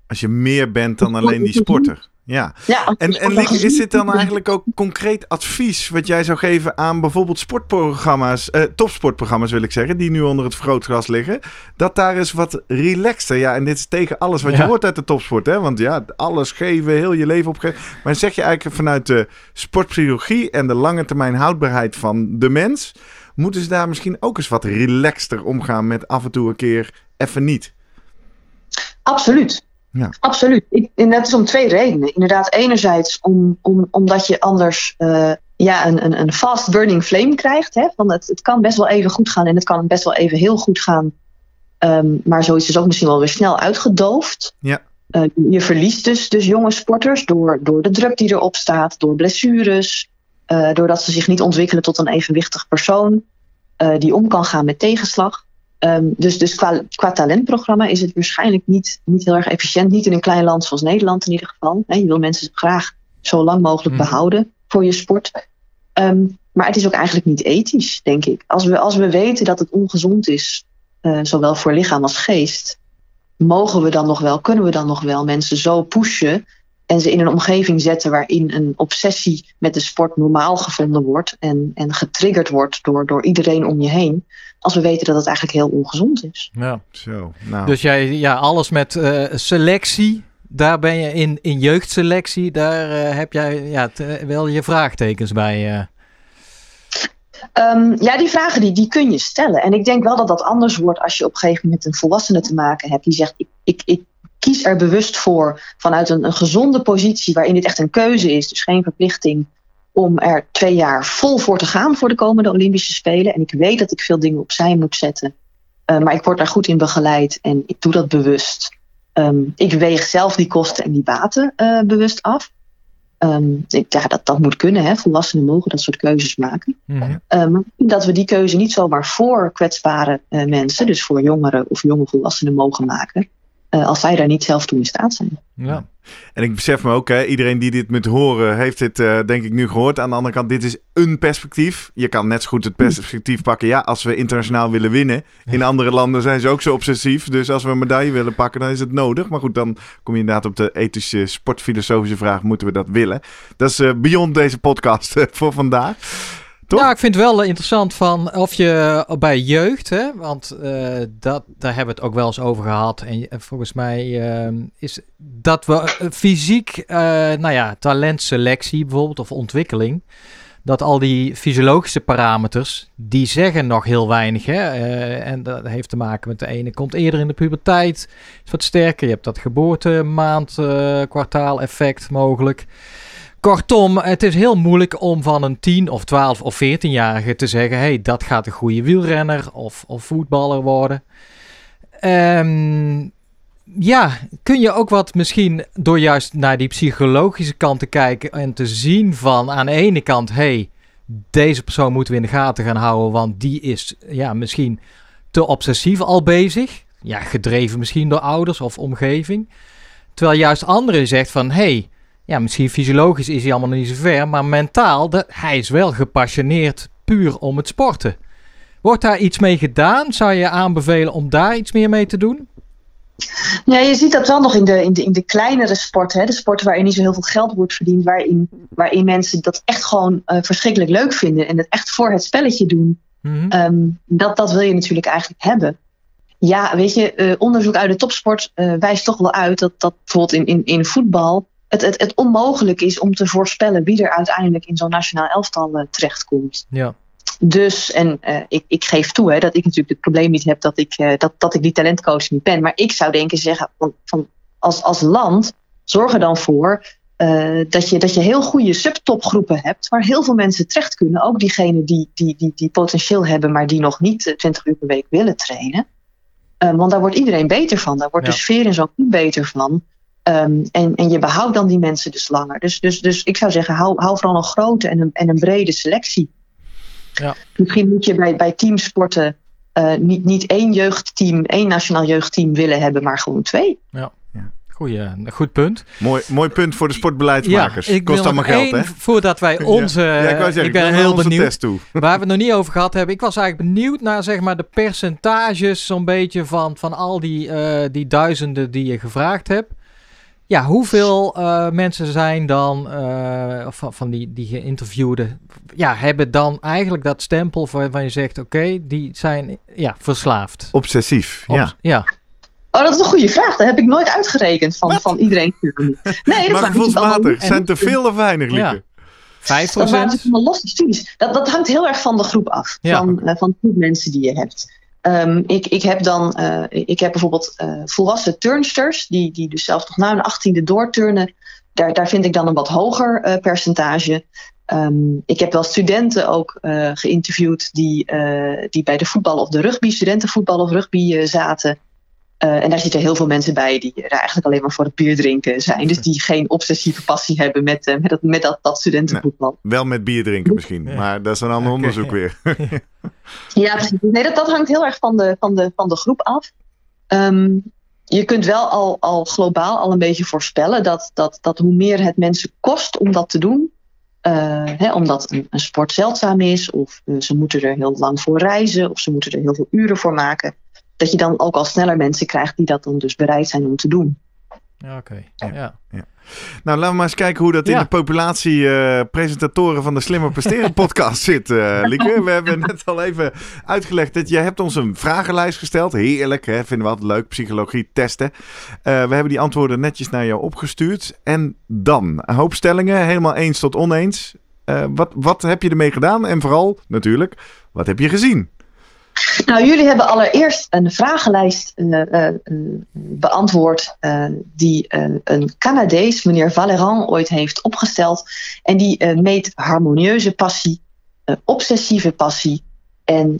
als je meer bent dan alleen die sporter. Ja. ja en, en is dit dan eigenlijk ook concreet advies wat jij zou geven aan bijvoorbeeld sportprogramma's, eh, topsportprogramma's wil ik zeggen, die nu onder het vergrootglas liggen, dat daar is wat relaxter, ja, en dit is tegen alles wat je hoort uit de topsport, hè, want ja, alles geven, heel je leven opgeven, maar zeg je eigenlijk vanuit de sportpsychologie en de lange termijn houdbaarheid van de mens, moeten ze daar misschien ook eens wat relaxter omgaan met af en toe een keer even niet? Absoluut. Ja. Absoluut. Ik, en dat is om twee redenen. Inderdaad, enerzijds om, om, omdat je anders uh, ja, een, een, een fast burning flame krijgt. Hè? Van het, het kan best wel even goed gaan en het kan best wel even heel goed gaan. Um, maar zoiets is ook misschien wel weer snel uitgedoofd. Ja. Uh, je verliest dus, dus jonge sporters door, door de druk die erop staat, door blessures, uh, doordat ze zich niet ontwikkelen tot een evenwichtig persoon die om kan gaan met tegenslag. Um, dus dus qua, qua, talentprogramma is het waarschijnlijk niet, niet heel erg efficiënt. Niet in een klein land zoals Nederland in ieder geval. je wil mensen graag zo lang mogelijk mhm. behouden voor je sport. Um, maar het is ook eigenlijk niet ethisch, denk ik. Als we, als we weten dat het ongezond is, uh, zowel voor lichaam als geest, mogen we dan nog wel, kunnen we dan nog wel mensen zo pushen en ze in een omgeving zetten waarin een obsessie met de sport normaal gevonden wordt en, en getriggerd wordt door, door iedereen om je heen. Als we weten dat het eigenlijk heel ongezond is. Ja, zo. Nou. Dus jij, ja, alles met uh, selectie, daar ben je in, in jeugdselectie, daar uh, heb jij ja, wel je vraagtekens bij. Uh. Um, ja, die vragen die, die kun je stellen. En ik denk wel dat dat anders wordt als je op een gegeven moment een volwassene te maken hebt die zegt: ik, ik, ik kies er bewust voor vanuit een, een gezonde positie waarin dit echt een keuze is, dus geen verplichting om er twee jaar vol voor te gaan voor de komende Olympische Spelen. En ik weet dat ik veel dingen opzij moet zetten, uh, maar ik word daar goed in begeleid en ik doe dat bewust. Um, ik weeg zelf die kosten en die baten uh, bewust af. Um, ik, ja, dat, dat moet kunnen. Hè. Volwassenen mogen dat soort keuzes maken. -hmm. um, dat we die keuze niet zomaar voor kwetsbare uh, mensen, dus voor jongeren of jonge volwassenen, mogen maken. Als zij daar niet zelf toe in staat zijn. Ja. En ik besef me ook, hè, iedereen die dit moet horen, heeft dit uh, denk ik nu gehoord. Aan de andere kant, dit is een perspectief. Je kan net zo goed het perspectief pakken. Ja, als we internationaal willen winnen. In andere landen zijn ze ook zo obsessief. Dus als we een medaille willen pakken, dan is het nodig. Maar goed, dan kom je inderdaad op de ethische, sportfilosofische vraag: moeten we dat willen? Dat is uh, beyond deze podcast uh, voor vandaag. Ja, ik vind het wel interessant van of je bij jeugd, hè, want uh, dat, daar hebben we het ook wel eens over gehad. En volgens mij is dat we fysiek, nou ja, talentselectie bijvoorbeeld of ontwikkeling, dat al die fysiologische parameters, die zeggen nog heel weinig. Hè? en dat heeft te maken met de ene komt eerder in de puberteit, is wat sterker. Je hebt dat geboortemaand, kwartaal effect mogelijk. Kortom, het is heel moeilijk om van een 10 of 12 of 14-jarige te zeggen: hey, dat gaat een goede wielrenner of, of voetballer worden. Um, ja, kun je ook wat misschien door juist naar die psychologische kant te kijken en te zien van aan de ene kant: hey, deze persoon moeten we in de gaten gaan houden, want die is ja, misschien te obsessief al bezig. Ja, gedreven misschien door ouders of omgeving. Terwijl juist anderen zegt van: hey, ja, misschien fysiologisch is hij allemaal niet zo ver, maar mentaal, dat, hij is wel gepassioneerd puur om het sporten. Wordt daar iets mee gedaan? Zou je aanbevelen om daar iets meer mee te doen? Ja, je ziet dat wel nog in de, in de, in de kleinere sporten. Hè? De sporten waarin niet zo heel veel geld wordt verdiend. Waarin, waarin mensen dat echt gewoon uh, verschrikkelijk leuk vinden. En het echt voor het spelletje doen. Mm -hmm. dat, dat wil je natuurlijk eigenlijk hebben. Ja, weet je, uh, onderzoek uit de topsport uh, wijst toch wel uit dat, dat bijvoorbeeld in, in, in voetbal het, het, het onmogelijk is om te voorspellen wie er uiteindelijk in zo'n nationaal elftal uh, terechtkomt. Ja. Dus, en uh, ik, ik geef toe hè, dat ik natuurlijk het probleem niet heb dat ik, uh, dat, dat ik die talentcoach niet ben. Maar ik zou denken zeggen, van, van als, als land, zorg er dan voor uh, dat, je, dat je heel goede subtopgroepen hebt waar heel veel mensen terecht kunnen. Ook diegenen die, die, die, die potentieel hebben, maar die nog niet 20 uur per week willen trainen. want daar wordt iedereen beter van. Daar wordt ja. de sfeer in zo'n club beter van. Um, en, en je behoudt dan die mensen dus langer. Dus, dus, dus ik zou zeggen, hou, hou vooral een grote en een, en een brede selectie. Ja. Misschien moet je bij, bij teamsporten uh, niet, niet één jeugdteam, één nationaal jeugdteam willen hebben, maar gewoon twee. Ja. Goeie, goed punt. Mooi, mooi punt voor de sportbeleidsmakers. Ja, Kost allemaal geld, hè? Voordat wij onze... Ja, ja ik, zeggen, ik ben heel benieuwd. Toe. Waar we het nog niet over gehad hebben. Ik was eigenlijk benieuwd naar zeg maar, de percentages zo'n beetje van, van al die, uh, die duizenden die je gevraagd hebt. Ja, hoeveel uh, mensen zijn dan, uh, van, van die, die geïnterviewden, ja, hebben dan eigenlijk dat stempel waarvan je zegt, oké, okay, die zijn ja, verslaafd. Obsessief, Obs ja. ja. Oh, dat is een goede vraag. Dat heb ik nooit uitgerekend van, van iedereen. Nee, dat maar gevoelsmatig, zijn te veel of weinig, Lieke? Ja. 5 Dat waren studies. Dat, dat hangt heel erg van de groep af. Ja. Van, uh, van de groep mensen die je hebt. Um, ik, ik, heb dan, uh, ik heb bijvoorbeeld uh, volwassen turnsters, die, die dus zelfs nog na een achttiende doorturnen. Daar, daar vind ik dan een wat hoger uh, percentage. Um, ik heb wel studenten ook geïnterviewd die, die bij de voetbal of de rugby, studentenvoetbal of rugby zaten. En daar zitten heel veel mensen bij die er eigenlijk alleen maar voor het bier drinken zijn. Dus die geen obsessieve passie hebben met, met, dat, met dat, dat studentenvoetbal. Nou, wel met bier drinken misschien, ja. maar dat is een ander okay. onderzoek weer. Ja, precies. Nee, dat, dat hangt heel erg van de, van de, van de groep af. Um, je kunt wel al, al globaal al een beetje voorspellen dat, dat, dat hoe meer het mensen kost om dat te doen, uh, hè, omdat een, een, sport zeldzaam is, of uh, ze moeten er heel lang voor reizen, of ze moeten er heel veel uren voor maken, dat je dan ook al sneller mensen krijgt die dat dan dus bereid zijn om te doen. Ja, oké. Okay. Ja. ja. Nou, laten we maar eens kijken hoe dat ja. in de populatie uh, presentatoren van de Slimmer Presteren podcast zit, uh, Lieke. We hebben net al even uitgelegd dat je hebt ons een vragenlijst gesteld. Heerlijk, hè? vinden we altijd leuk. Psychologie testen. Uh, we hebben die antwoorden netjes naar jou opgestuurd. En dan, een hoop stellingen, helemaal eens tot oneens. wat, wat heb je ermee gedaan? En vooral, natuurlijk, wat heb je gezien? Nou, jullie hebben allereerst een vragenlijst uh, uh, beantwoord uh, die een Canadees, meneer Valerand, ooit heeft opgesteld. En die meet harmonieuze passie, obsessieve passie en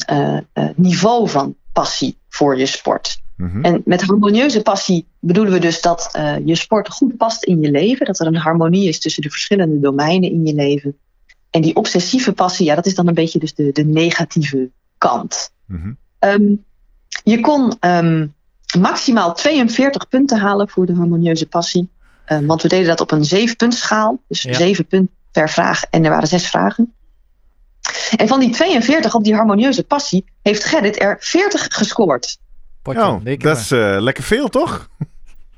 niveau van passie voor je sport. Mm -hmm. En met harmonieuze passie bedoelen we dus dat je sport goed past in je leven, dat er een harmonie is tussen de verschillende domeinen in je leven. En die obsessieve passie, ja, dat is dan een beetje dus de, de negatieve kant. Mm -hmm. um, je kon um, maximaal 42 punten halen voor de harmonieuze passie. Uh, want we deden dat op een 7 schaal. Dus ja. 7 punten per vraag. En er waren zes vragen. En van die 42 op die harmonieuze passie heeft Gerrit er 40 gescoord. Potje, oh, dat is uh, lekker veel, toch?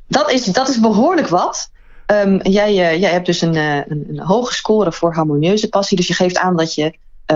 Dat is, dat is behoorlijk wat. Um, jij, uh, jij hebt dus een, uh, een, een, hoge score voor harmonieuze passie. Dus je geeft aan dat je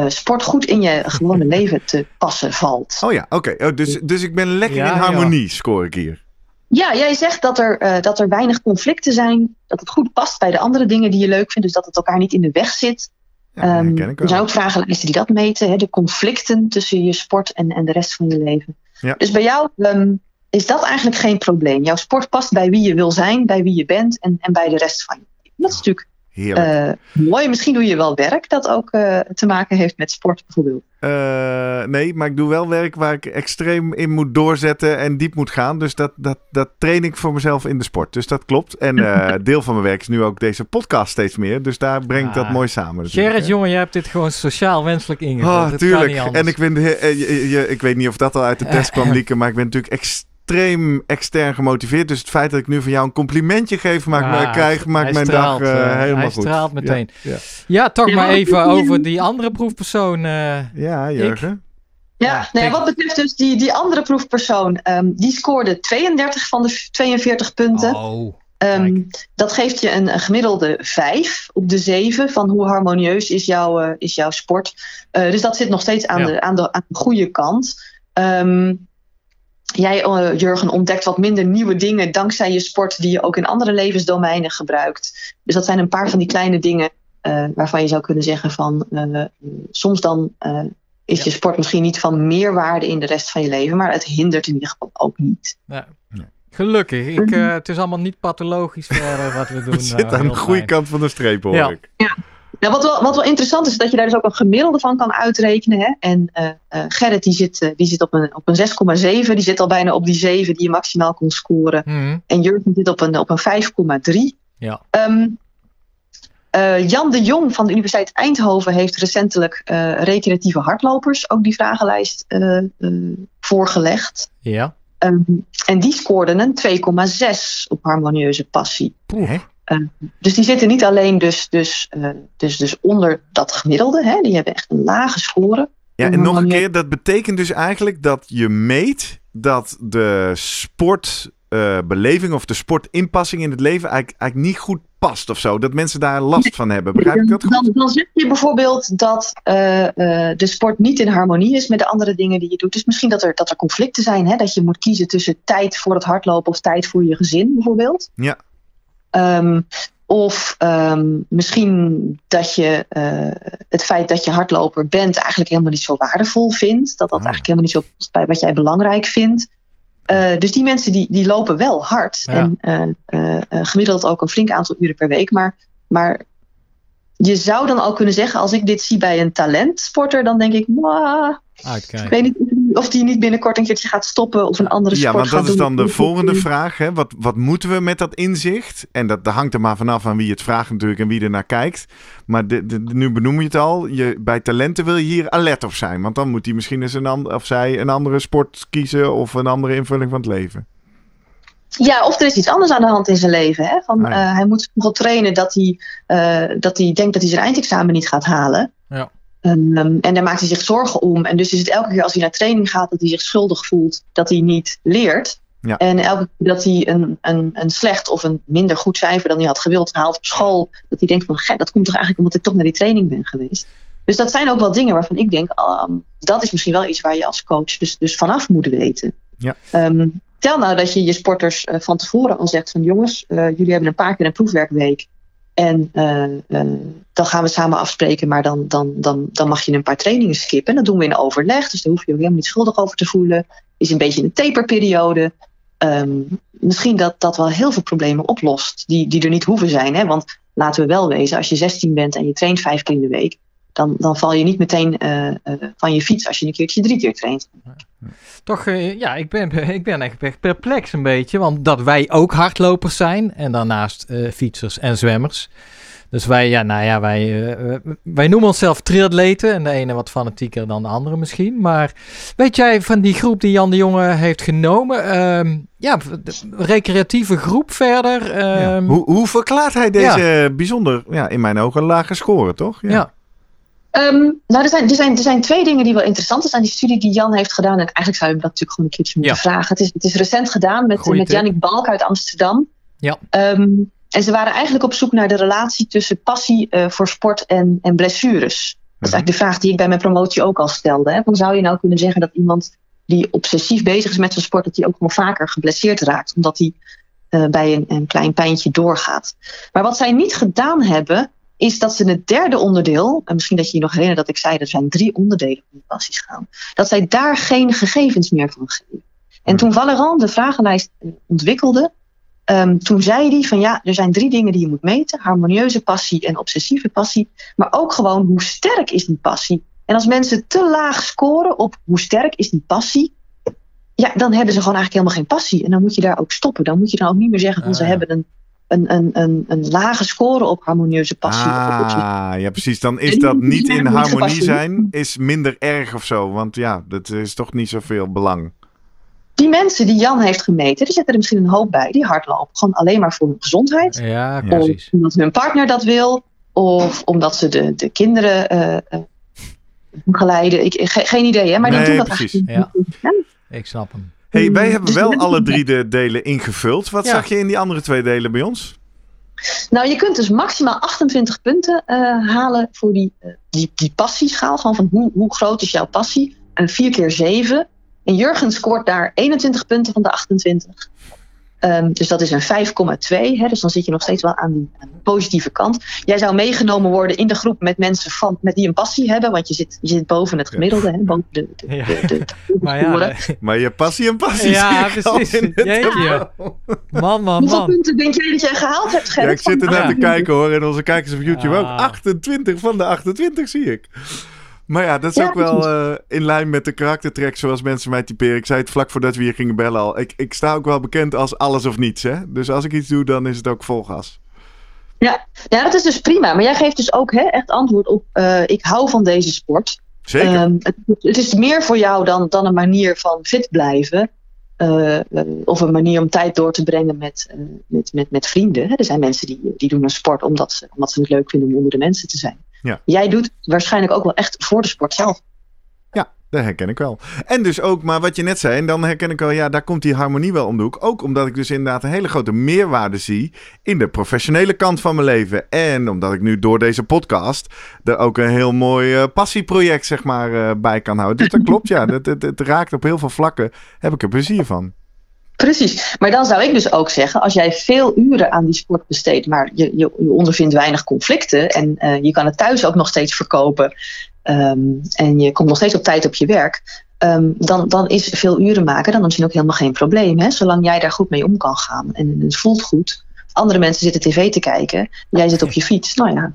sport goed in je gewone leven te passen valt. Oh ja, oké. Okay. Oh, dus, dus ik ben lekker ja, in harmonie, ja. score ik hier. Ja, jij zegt dat er, dat er weinig conflicten zijn. Dat het goed past bij de andere dingen die je leuk vindt. Dus dat het elkaar niet in de weg zit. Ja, um, er zijn ook vragenlijsten die dat meten. Hè, de conflicten tussen je sport en, en de rest van je leven. Ja. Dus bij jou um, is dat eigenlijk geen probleem. Jouw sport past bij wie je wil zijn, bij wie je bent en, en bij de rest van je leven. Dat is natuurlijk uh, mooi. Misschien doe je wel werk dat ook uh, te maken heeft met sport bijvoorbeeld. Uh, nee, maar ik doe wel werk waar ik extreem in moet doorzetten en diep moet gaan. Dus dat, dat, dat train ik voor mezelf in de sport. Dus dat klopt. En deel van mijn werk is nu ook deze podcast steeds meer. Dus daar breng ik dat mooi samen. Gerrit, jongen, je hebt dit gewoon sociaal wenselijk ingevuld. Oh, tuurlijk. En ik, je, je, ik weet niet of dat al uit de test kwam lieken, maar ik ben natuurlijk extreem extreem extern gemotiveerd. Dus het feit dat ik nu van jou een complimentje geef, maakt me, krijg, maakt mijn dag uh, helemaal hij goed. Hij straalt meteen. Ja, ja. toch maar even over die andere proefpersoon. Uh, ja, Jurgen. Ja, ja nee, wat betreft dus die, die andere proefpersoon, um, die scoorde 32 van de 42 punten. Oh. Um, dat geeft je een, een, gemiddelde 5 op de 7 van hoe harmonieus is, jouw uh, is jouw sport. Uh, dus dat zit nog steeds aan, ja. de, aan, de, aan de goede kant. Um, jij, uh, Jurgen, ontdekt wat minder nieuwe dingen dankzij je sport die je ook in andere levensdomeinen gebruikt. Dus dat zijn een paar van die kleine dingen uh, waarvan je zou kunnen zeggen van uh, soms dan is ja. je sport misschien niet van meerwaarde in de rest van je leven, maar het hindert in ieder geval ook niet. Ja. Gelukkig. Ik, het is allemaal niet pathologisch verder wat we doen. Het zit aan de goede kant van de streep hoor ja. ik. Ja. Nou, wat, wel, wat wel interessant is, is dat je daar dus ook een gemiddelde van kan uitrekenen. Hè? En uh, uh, Gerrit die zit, uh, die zit op een, op een 6,7. Die zit al bijna op die 7 die je maximaal kon scoren. Mm. En Jurgen zit op een, op een 5,3. Ja. Um, Jan de Jong van de Universiteit Eindhoven heeft recentelijk recreatieve hardlopers ook die vragenlijst voorgelegd. Ja. Um, en die scoorden een 2,6 op harmonieuze passie. Poeh. Uh, dus die zitten niet alleen dus, dus, uh, dus, dus onder dat gemiddelde. Hè? Die hebben echt een lage score. Ja, en nog een keer, dat betekent dus eigenlijk dat je meet dat de sportbeleving uh, of de sportinpassing in het leven eigenlijk, eigenlijk niet goed past of zo. Dat mensen daar last van hebben. Begrijp ik dat goed? Dan, dan zeg je bijvoorbeeld dat de sport niet in harmonie is met de andere dingen die je doet. Dus misschien dat er, dat er conflicten zijn. Hè? Dat je moet kiezen tussen tijd voor het hardlopen of tijd voor je gezin bijvoorbeeld. Ja. Um, of um, misschien dat je uh, het feit dat je hardloper bent eigenlijk helemaal niet zo waardevol vindt. Dat dat oh. eigenlijk helemaal niet zo past bij wat jij belangrijk vindt. Uh, dus die mensen die, die lopen wel hard. Ja. En uh, gemiddeld ook een flink aantal uren per week. Maar, maar je zou dan al kunnen zeggen, als ik dit zie bij een talentsporter, dan denk ik, ik weet niet of die niet binnenkort een keertje gaat stoppen of een andere sport Ja, want dat gaat is doen. dan de volgende vraag. Hè? Wat, wat moeten we met dat inzicht? En dat, dat hangt er maar vanaf aan wie het vraagt natuurlijk en wie er naar kijkt. Maar de, de, nu benoem je het al. Je, bij talenten wil je hier alert op zijn. Want dan moet hij misschien eens een ander, of zij een andere sport kiezen of een andere invulling van het leven. Ja, of er is iets anders aan de hand in zijn leven. Hè? Van, Ah, ja. uh, hij moet zoveel trainen dat hij, uh, dat hij denkt dat hij zijn eindexamen niet gaat halen. Um, en daar maakt hij zich zorgen om. En dus is het elke keer als hij naar training gaat dat hij zich schuldig voelt dat hij niet leert. Ja. En elke keer dat hij een, een, een slecht of een minder goed cijfer dan hij had gewild haalt op school, dat hij denkt van gek, dat komt toch eigenlijk omdat ik toch naar die training ben geweest. Dus dat zijn ook wel dingen waarvan ik denk, um, dat is misschien wel iets waar je als coach dus, dus vanaf moet weten. Ja. Um, Stel nou dat je je sporters uh, van tevoren al zegt van jongens, uh, jullie hebben een paar keer een proefwerkweek. En uh, dan gaan we samen afspreken, maar dan, dan, dan, dan mag je een paar trainingen skippen. En dat doen we in overleg, dus daar hoef je ook helemaal niet schuldig over te voelen. Is een beetje een taperperiode. Um, misschien dat dat wel heel veel problemen oplost die, die er niet hoeven zijn. Hè? Want laten we wel wezen, als je 16 bent en je traint vijf keer in de week, dan, dan val je niet meteen uh, uh, van je fiets als je een keertje drie keer traint. Toch, uh, ja, ik ben, ik ben echt perplex een beetje. Want dat wij ook hardlopers zijn en daarnaast fietsers en zwemmers. Dus wij, ja, nou ja, wij, uh, wij noemen onszelf triatleten. En de ene wat fanatieker dan de andere misschien. Maar weet jij van die groep die Jan de Jonge heeft genomen? Uh, ja, recreatieve groep verder. Ja. Ehm, hoe, hoe, verklaart hij deze bijzonder, ja, in mijn ogen, lage score, toch? ja. Um, nou, er zijn, er, zijn, er zijn twee dingen die wel interessant zijn aan die studie die Jan heeft gedaan. En eigenlijk zou je hem dat natuurlijk gewoon een keertje moeten vragen. Het is, het is recent gedaan met, met Jannik Balk uit Amsterdam. Ja. Um, en ze waren eigenlijk op zoek naar de relatie tussen passie uh, voor sport en, en blessures. Dat is eigenlijk de vraag die ik bij mijn promotie ook al stelde. Hè. Van zou je nou kunnen zeggen dat iemand die obsessief bezig is met zijn sport, dat hij ook wel vaker geblesseerd raakt, omdat hij uh, bij een, een klein pijntje doorgaat. Maar wat zij niet gedaan hebben, is dat ze het derde onderdeel, en misschien dat je je nog herinnert dat ik zei, er zijn drie onderdelen van de passieschaal, dat zij daar geen gegevens meer van geven. En toen Valerand de vragenlijst ontwikkelde, um, toen zei hij van ja, er zijn drie dingen die je moet meten: harmonieuze passie en obsessieve passie, maar ook gewoon hoe sterk is die passie. En als mensen te laag scoren op hoe sterk is die passie, ja, dan hebben ze gewoon eigenlijk helemaal geen passie. En dan moet je daar ook stoppen. Dan moet je dan ook niet meer zeggen van ze ah. hebben een een, een, een, een lage score op harmonieuze passie. Ah, ja, precies. Dan is dat niet in harmonie zijn, is minder erg of zo. Want ja, dat is toch niet zoveel belang. Die mensen die Jan heeft gemeten, die zetten er misschien een hoop bij. Die hardlopen gewoon alleen maar voor hun gezondheid. Ja, precies. Of omdat hun partner dat wil. Of omdat ze de, de kinderen uh, begeleiden. Ik, geen idee, hè? Maar nee, die doen dat precies. Ja. Ik snap hem. Hey, wij hebben wel alle drie de delen ingevuld. Wat zag je in die andere twee delen bij ons? Nou, je kunt dus maximaal 28 punten uh, halen voor die, uh, die, die passieschaal. Gewoon van hoe, hoe groot is jouw passie? En 4 keer 7. En Jurgen scoort daar 21 punten van de 28. Um, dus dat is een 5,2. Dus dan zit je nog steeds wel aan die, aan die, positieve kant. Jij zou meegenomen worden in de groep met mensen van, met die een passie hebben. Want je zit, je zit boven het gemiddelde. Hè, boven de, de, ja. de, de, maar, ja, maar je passie en passie. Ja, precies. Jeetje. Man, man, Hoeveel man. punten denk jij dat jij gehaald hebt, Gerrit? Ja, ik zit er Ah. te kijken hoor. En onze kijkers op YouTube Ah. ook. 28 van de 28 zie ik. Maar ja, dat is Ja, ook wel eh, in lijn met de karaktertrek zoals mensen mij typeren. Ik zei het vlak voordat we hier gingen bellen al. Ik, ik sta ook wel bekend als alles of niets. Hè? Dus als ik iets doe, dan is het ook vol gas. Ja, ja, dat is dus prima. Maar jij geeft dus ook hè, echt antwoord op: uh, ik hou van deze sport. Zeker. Um, het, het, is meer voor jou dan, dan een manier van fit blijven. Uh, of een manier om tijd door te brengen met, met, met, met vrienden. Hè. Er zijn mensen die, die doen een sport omdat ze, omdat ze het leuk vinden om onder de mensen te zijn. Ja. Jij doet waarschijnlijk ook wel echt voor de sport zelf. Ja, dat herken ik wel. En dus ook, maar wat je net zei, en dan herken ik wel, ja, daar komt die harmonie wel om de hoek. Ook omdat ik dus inderdaad een hele grote meerwaarde zie in de professionele kant van mijn leven. En omdat ik nu door deze podcast er ook een heel mooi uh, passieproject, zeg maar, uh, bij kan houden. Dus dat klopt, ja. Het, het, het raakt op heel veel vlakken, heb ik er plezier van. Precies, maar dan zou ik dus ook zeggen, als jij veel uren aan die sport besteedt, maar je, je, je ondervindt weinig conflicten en uh, je kan het thuis ook nog steeds verkopen um, en je komt nog steeds op tijd op je werk, um, dan, dan is veel uren maken dan misschien ook helemaal geen probleem, hè? zolang jij daar goed mee om kan gaan en het voelt goed. Andere mensen zitten tv te kijken, jij zit op je fiets, nou ja.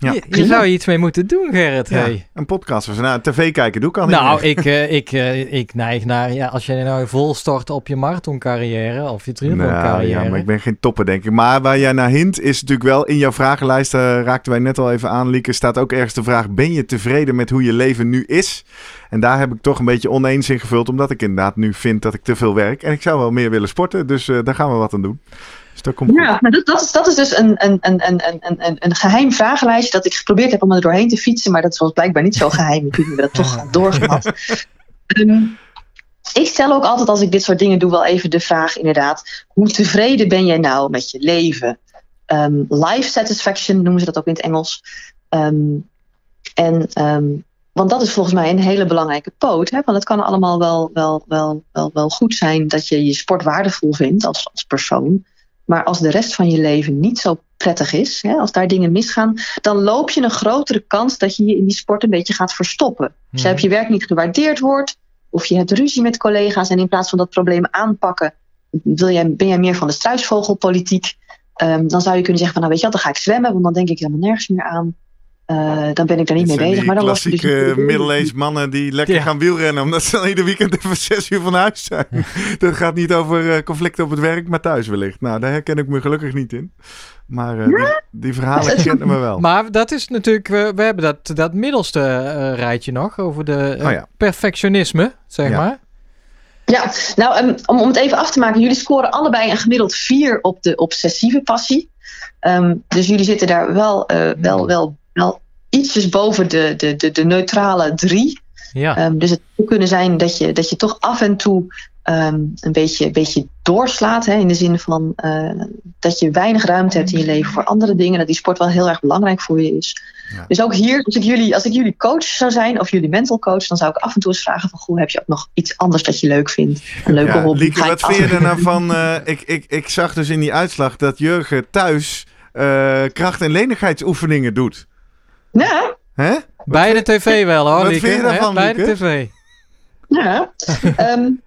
Ja. Je, je zou iets mee moeten doen, Gerrit. Ja, hey. Een podcast. Als nou, tv kijken doe kan Nou, ik, uh, ik, uh, ik neig naar... Ja, als je nou vol stort op je marathoncarrière of je triathloncarrière... Nou, ja, maar ik ben geen topper, denk ik. Maar waar jij naar hint is natuurlijk wel... In jouw vragenlijst uh, raakten wij net al even aan, Lieke... staat ook ergens de vraag... Ben je tevreden met hoe je leven nu is? En daar heb ik toch een beetje oneens in gevuld... omdat ik inderdaad nu vind dat ik te veel werk. En ik zou wel meer willen sporten. Dus daar gaan we wat aan doen. Dus dat ja, maar dat, dat, is, dat is dus een, een, een, een, een, een geheim vragenlijstje dat ik geprobeerd heb om er doorheen te fietsen, maar dat was blijkbaar niet zo geheim. Ik heb dat toch doorgehad. um, ik stel ook altijd als ik dit soort dingen doe wel even de vraag inderdaad, hoe tevreden ben jij nou met je leven? Um, life satisfaction noemen ze dat ook in het Engels. Um, en um, want dat is volgens mij een hele belangrijke poot. Hè? Want het kan allemaal wel, wel, wel, wel, wel goed zijn dat je je sport waardevol vindt als, als persoon. Maar als de rest van je leven niet zo prettig is, hè, als daar dingen misgaan, dan loop je een grotere kans dat je je in die sport een beetje gaat verstoppen. Dus Hmm. als je werk niet gewaardeerd wordt, of je hebt ruzie met collega's en in plaats van dat probleem aanpakken, wil jij, ben jij meer van de struisvogelpolitiek, um, dan zou je kunnen zeggen van nou weet je wat, dan ga ik zwemmen, want dan denk ik helemaal nergens meer aan. Uh, dan ben ik daar niet mee bezig. Maar dan klassieke dus middle-aged mannen die lekker gaan wielrennen, omdat ze dan ieder weekend even zes uur van huis zijn. dat gaat niet over uh, conflicten op het werk, maar thuis wellicht. Nou, daar herken ik me gelukkig niet in. Maar uh, die, die, verhalen kennen me wel. Maar dat is natuurlijk, we, we hebben dat, dat middelste rijtje nog over de oh, ja. perfectionisme, zeg ja. maar. Ja, nou, um, om, om het even af te maken. Jullie scoren allebei een gemiddeld 4 op de obsessieve passie. Um, dus jullie zitten daar wel, uh, wel, wel wel ietsjes boven de, de, de, de neutrale drie. Ja. Um, dus het zou kunnen zijn dat je, dat je toch af en toe um, een beetje, beetje doorslaat. Hè, in de zin van uh, dat je weinig ruimte hebt in je leven voor andere dingen. Dat die sport wel heel erg belangrijk voor je is. Ja. Dus ook hier, als ik, jullie, als ik jullie coach zou zijn, of jullie mental coach, dan zou ik af en toe eens vragen van, goh, heb je ook nog iets anders dat je leuk vindt? Een leuke ja, hobby? Lieke, wat vind je er nou van? Uh, ik, ik, ik zag dus in die uitslag dat Jurgen thuis uh, kracht- en lenigheidsoefeningen doet. Ja. Hè? Bij de tv wel hoor. Wat vind je daarvan, Bij de tv. Ja. um,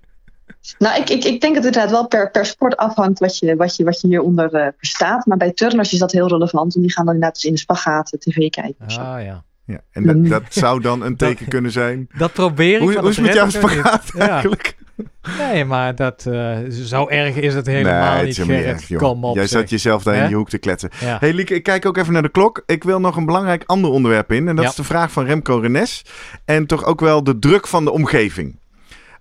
nou, ik, ik, ik denk dat het inderdaad wel per, per sport afhangt wat je, wat je, wat je hieronder uh, verstaat. Maar bij turners is dat heel relevant. En die gaan dan inderdaad dus in de spagaat tv kijken. Ah ja. Ja, en dat, dat zou dan een teken kunnen zijn. Dat probeer ik. Hoe, hoe is het met jouw spagaat eigenlijk? Nee, maar dat, uh, zo erg is het helemaal nee, niet. Kom op. Jij zat jezelf daar in je hoek te kletsen. Ja. hey, Lieke, ik kijk ook even naar de klok. Ik wil nog een belangrijk ander onderwerp in. En dat is de vraag van Remco Renes. En toch ook wel de druk van de omgeving.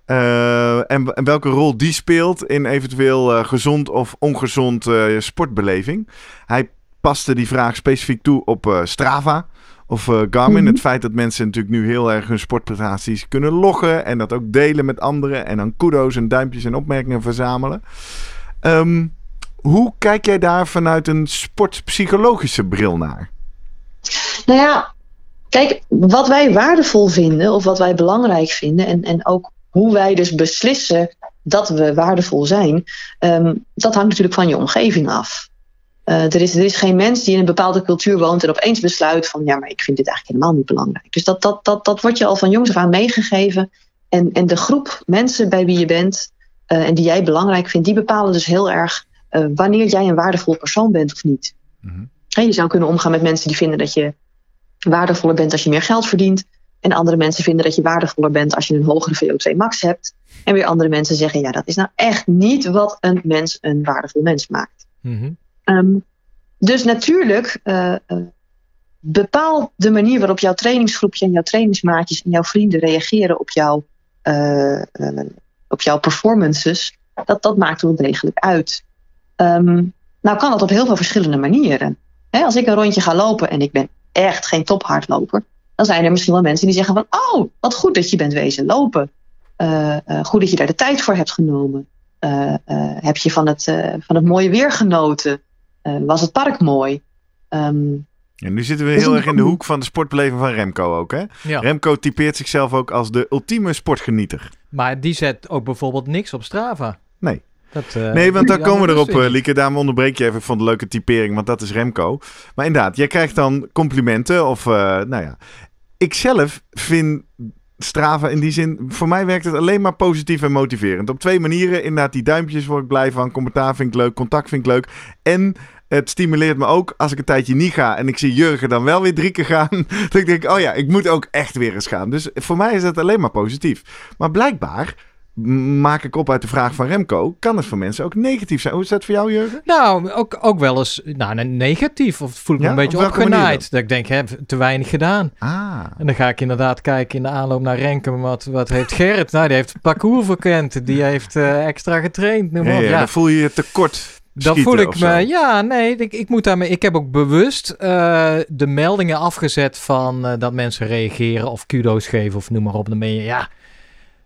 Uh, en, en, welke rol die speelt in eventueel uh, gezond of ongezond sportbeleving. Hij paste die vraag specifiek toe op Strava of uh, Garmin. Het mhm. feit dat mensen natuurlijk nu heel erg hun sportprestaties kunnen loggen. En dat ook delen met anderen. En dan kudo's en duimpjes en opmerkingen verzamelen. Um, hoe kijk jij daar vanuit een sportpsychologische bril naar? Nou ja, kijk, wat wij waardevol vinden of wat wij belangrijk vinden. En, en ook hoe wij dus beslissen dat we waardevol zijn. Um, dat hangt natuurlijk van je omgeving af. Uh, er, is, er is geen mens die in een bepaalde cultuur woont en opeens besluit van ja, maar ik vind dit eigenlijk helemaal niet belangrijk. Dus dat, dat, dat, dat wordt je al van jongs af aan meegegeven. En, en de groep mensen bij wie je bent uh, en die jij belangrijk vindt, die bepalen dus heel erg uh, wanneer jij een waardevol persoon bent of niet. Mm-hmm. En je zou kunnen omgaan met mensen die vinden dat je waardevoller bent als je meer geld verdient. En andere mensen vinden dat je waardevoller bent als je een hogere VO2 max hebt. En weer andere mensen zeggen, ja, dat is nou echt niet wat een mens een waardevol mens maakt. Mm-hmm. Um, dus natuurlijk uh, uh, bepaalt de manier waarop jouw trainingsgroepje en jouw trainingsmaatjes en jouw vrienden reageren op, jouw, uh, op jouw performances. Dat, dat maakt wel degelijk uit. Um, nou kan dat op heel veel verschillende manieren. Als ik een rondje ga lopen en ik ben echt geen tophardloper, dan zijn er misschien wel mensen die zeggen van, oh, wat goed dat je bent wezen lopen. goed dat je daar de tijd voor hebt genomen. heb je van het, van het mooie weer genoten? Uh, was het park mooi. Um, en nu zitten we heel erg in de hoek van de sportbeleving van Remco ook. Hè? Ja. Remco typeert zichzelf ook als de ultieme sportgenieter. Maar die zet ook bijvoorbeeld niks op Strava. Nee. Dat, uh, nee, want daar komen we erop, uh, Lieke. Daarom onderbreek je even. Vond een leuke typering, want dat is Remco. Maar inderdaad, jij krijgt dan complimenten. Of, uh, nou ja. Ik zelf vind Strava in die zin, voor mij werkt het alleen maar positief en motiverend. Op twee manieren. Inderdaad, die duimpjes word ik blij van. Commentaar vind ik leuk. Contact vind ik leuk. En het stimuleert me ook als ik een tijdje niet ga en ik zie Jurgen dan wel weer drie keer gaan. Dat ik denk, oh ja, ik moet ook echt weer eens gaan. Dus voor mij is dat alleen maar positief. Maar blijkbaar maak ik op uit de vraag van Remco, kan het voor mensen ook negatief zijn? Hoe is dat voor jou, Jurgen? Nou, ook, ook wel eens nou, negatief. Of voel ik me een beetje opgenaaid. Dat ik denk, heb te weinig gedaan. Ah. En dan ga ik inderdaad kijken in de aanloop naar Renken. Wat, wat heeft Gerrit? nou, die heeft parcours verkend. Die heeft uh, extra getraind. Noem ja, ja, dan voel je je tekort dan voel ik me, ja, nee, ik, ik moet daarmee. Ik heb ook bewust uh, de meldingen afgezet van uh, dat mensen reageren of kudo's geven of noem maar op. Dan ben je, ja,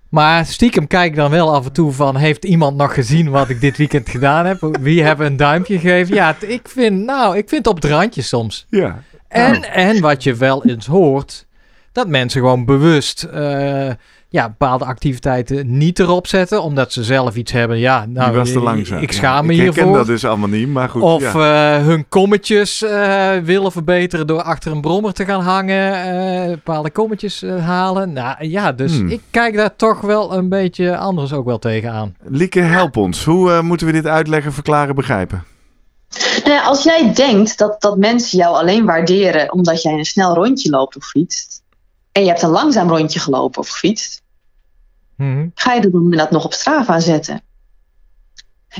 maar stiekem kijk ik dan wel af en toe van... heeft iemand nog gezien wat ik dit weekend gedaan heb? Wie hebben een duimpje gegeven? Ja, ik vind, nou, ik vind op het randje soms. Ja. En, en wat je wel eens hoort... dat mensen gewoon bewust... Uh, ja, bepaalde activiteiten niet erop zetten, omdat ze zelf iets hebben. Ja, nou, was te langzaam. Ik schaam me ik hiervoor. Ik ken dat dus allemaal niet, maar goed. Of ja. uh, hun kommetjes uh, willen verbeteren door achter een brommer te gaan hangen, uh, bepaalde kommetjes halen. Nou ja, dus hmm. ik kijk daar toch wel een beetje anders ook wel tegenaan. Lieke, help ons. Hoe moeten we dit uitleggen, verklaren, begrijpen? Nou als jij denkt dat, dat mensen jou alleen waarderen omdat jij een snel rondje loopt of fietst, en je hebt een langzaam rondje gelopen of gefietst, mhm. ga je dat nog op Strava zetten?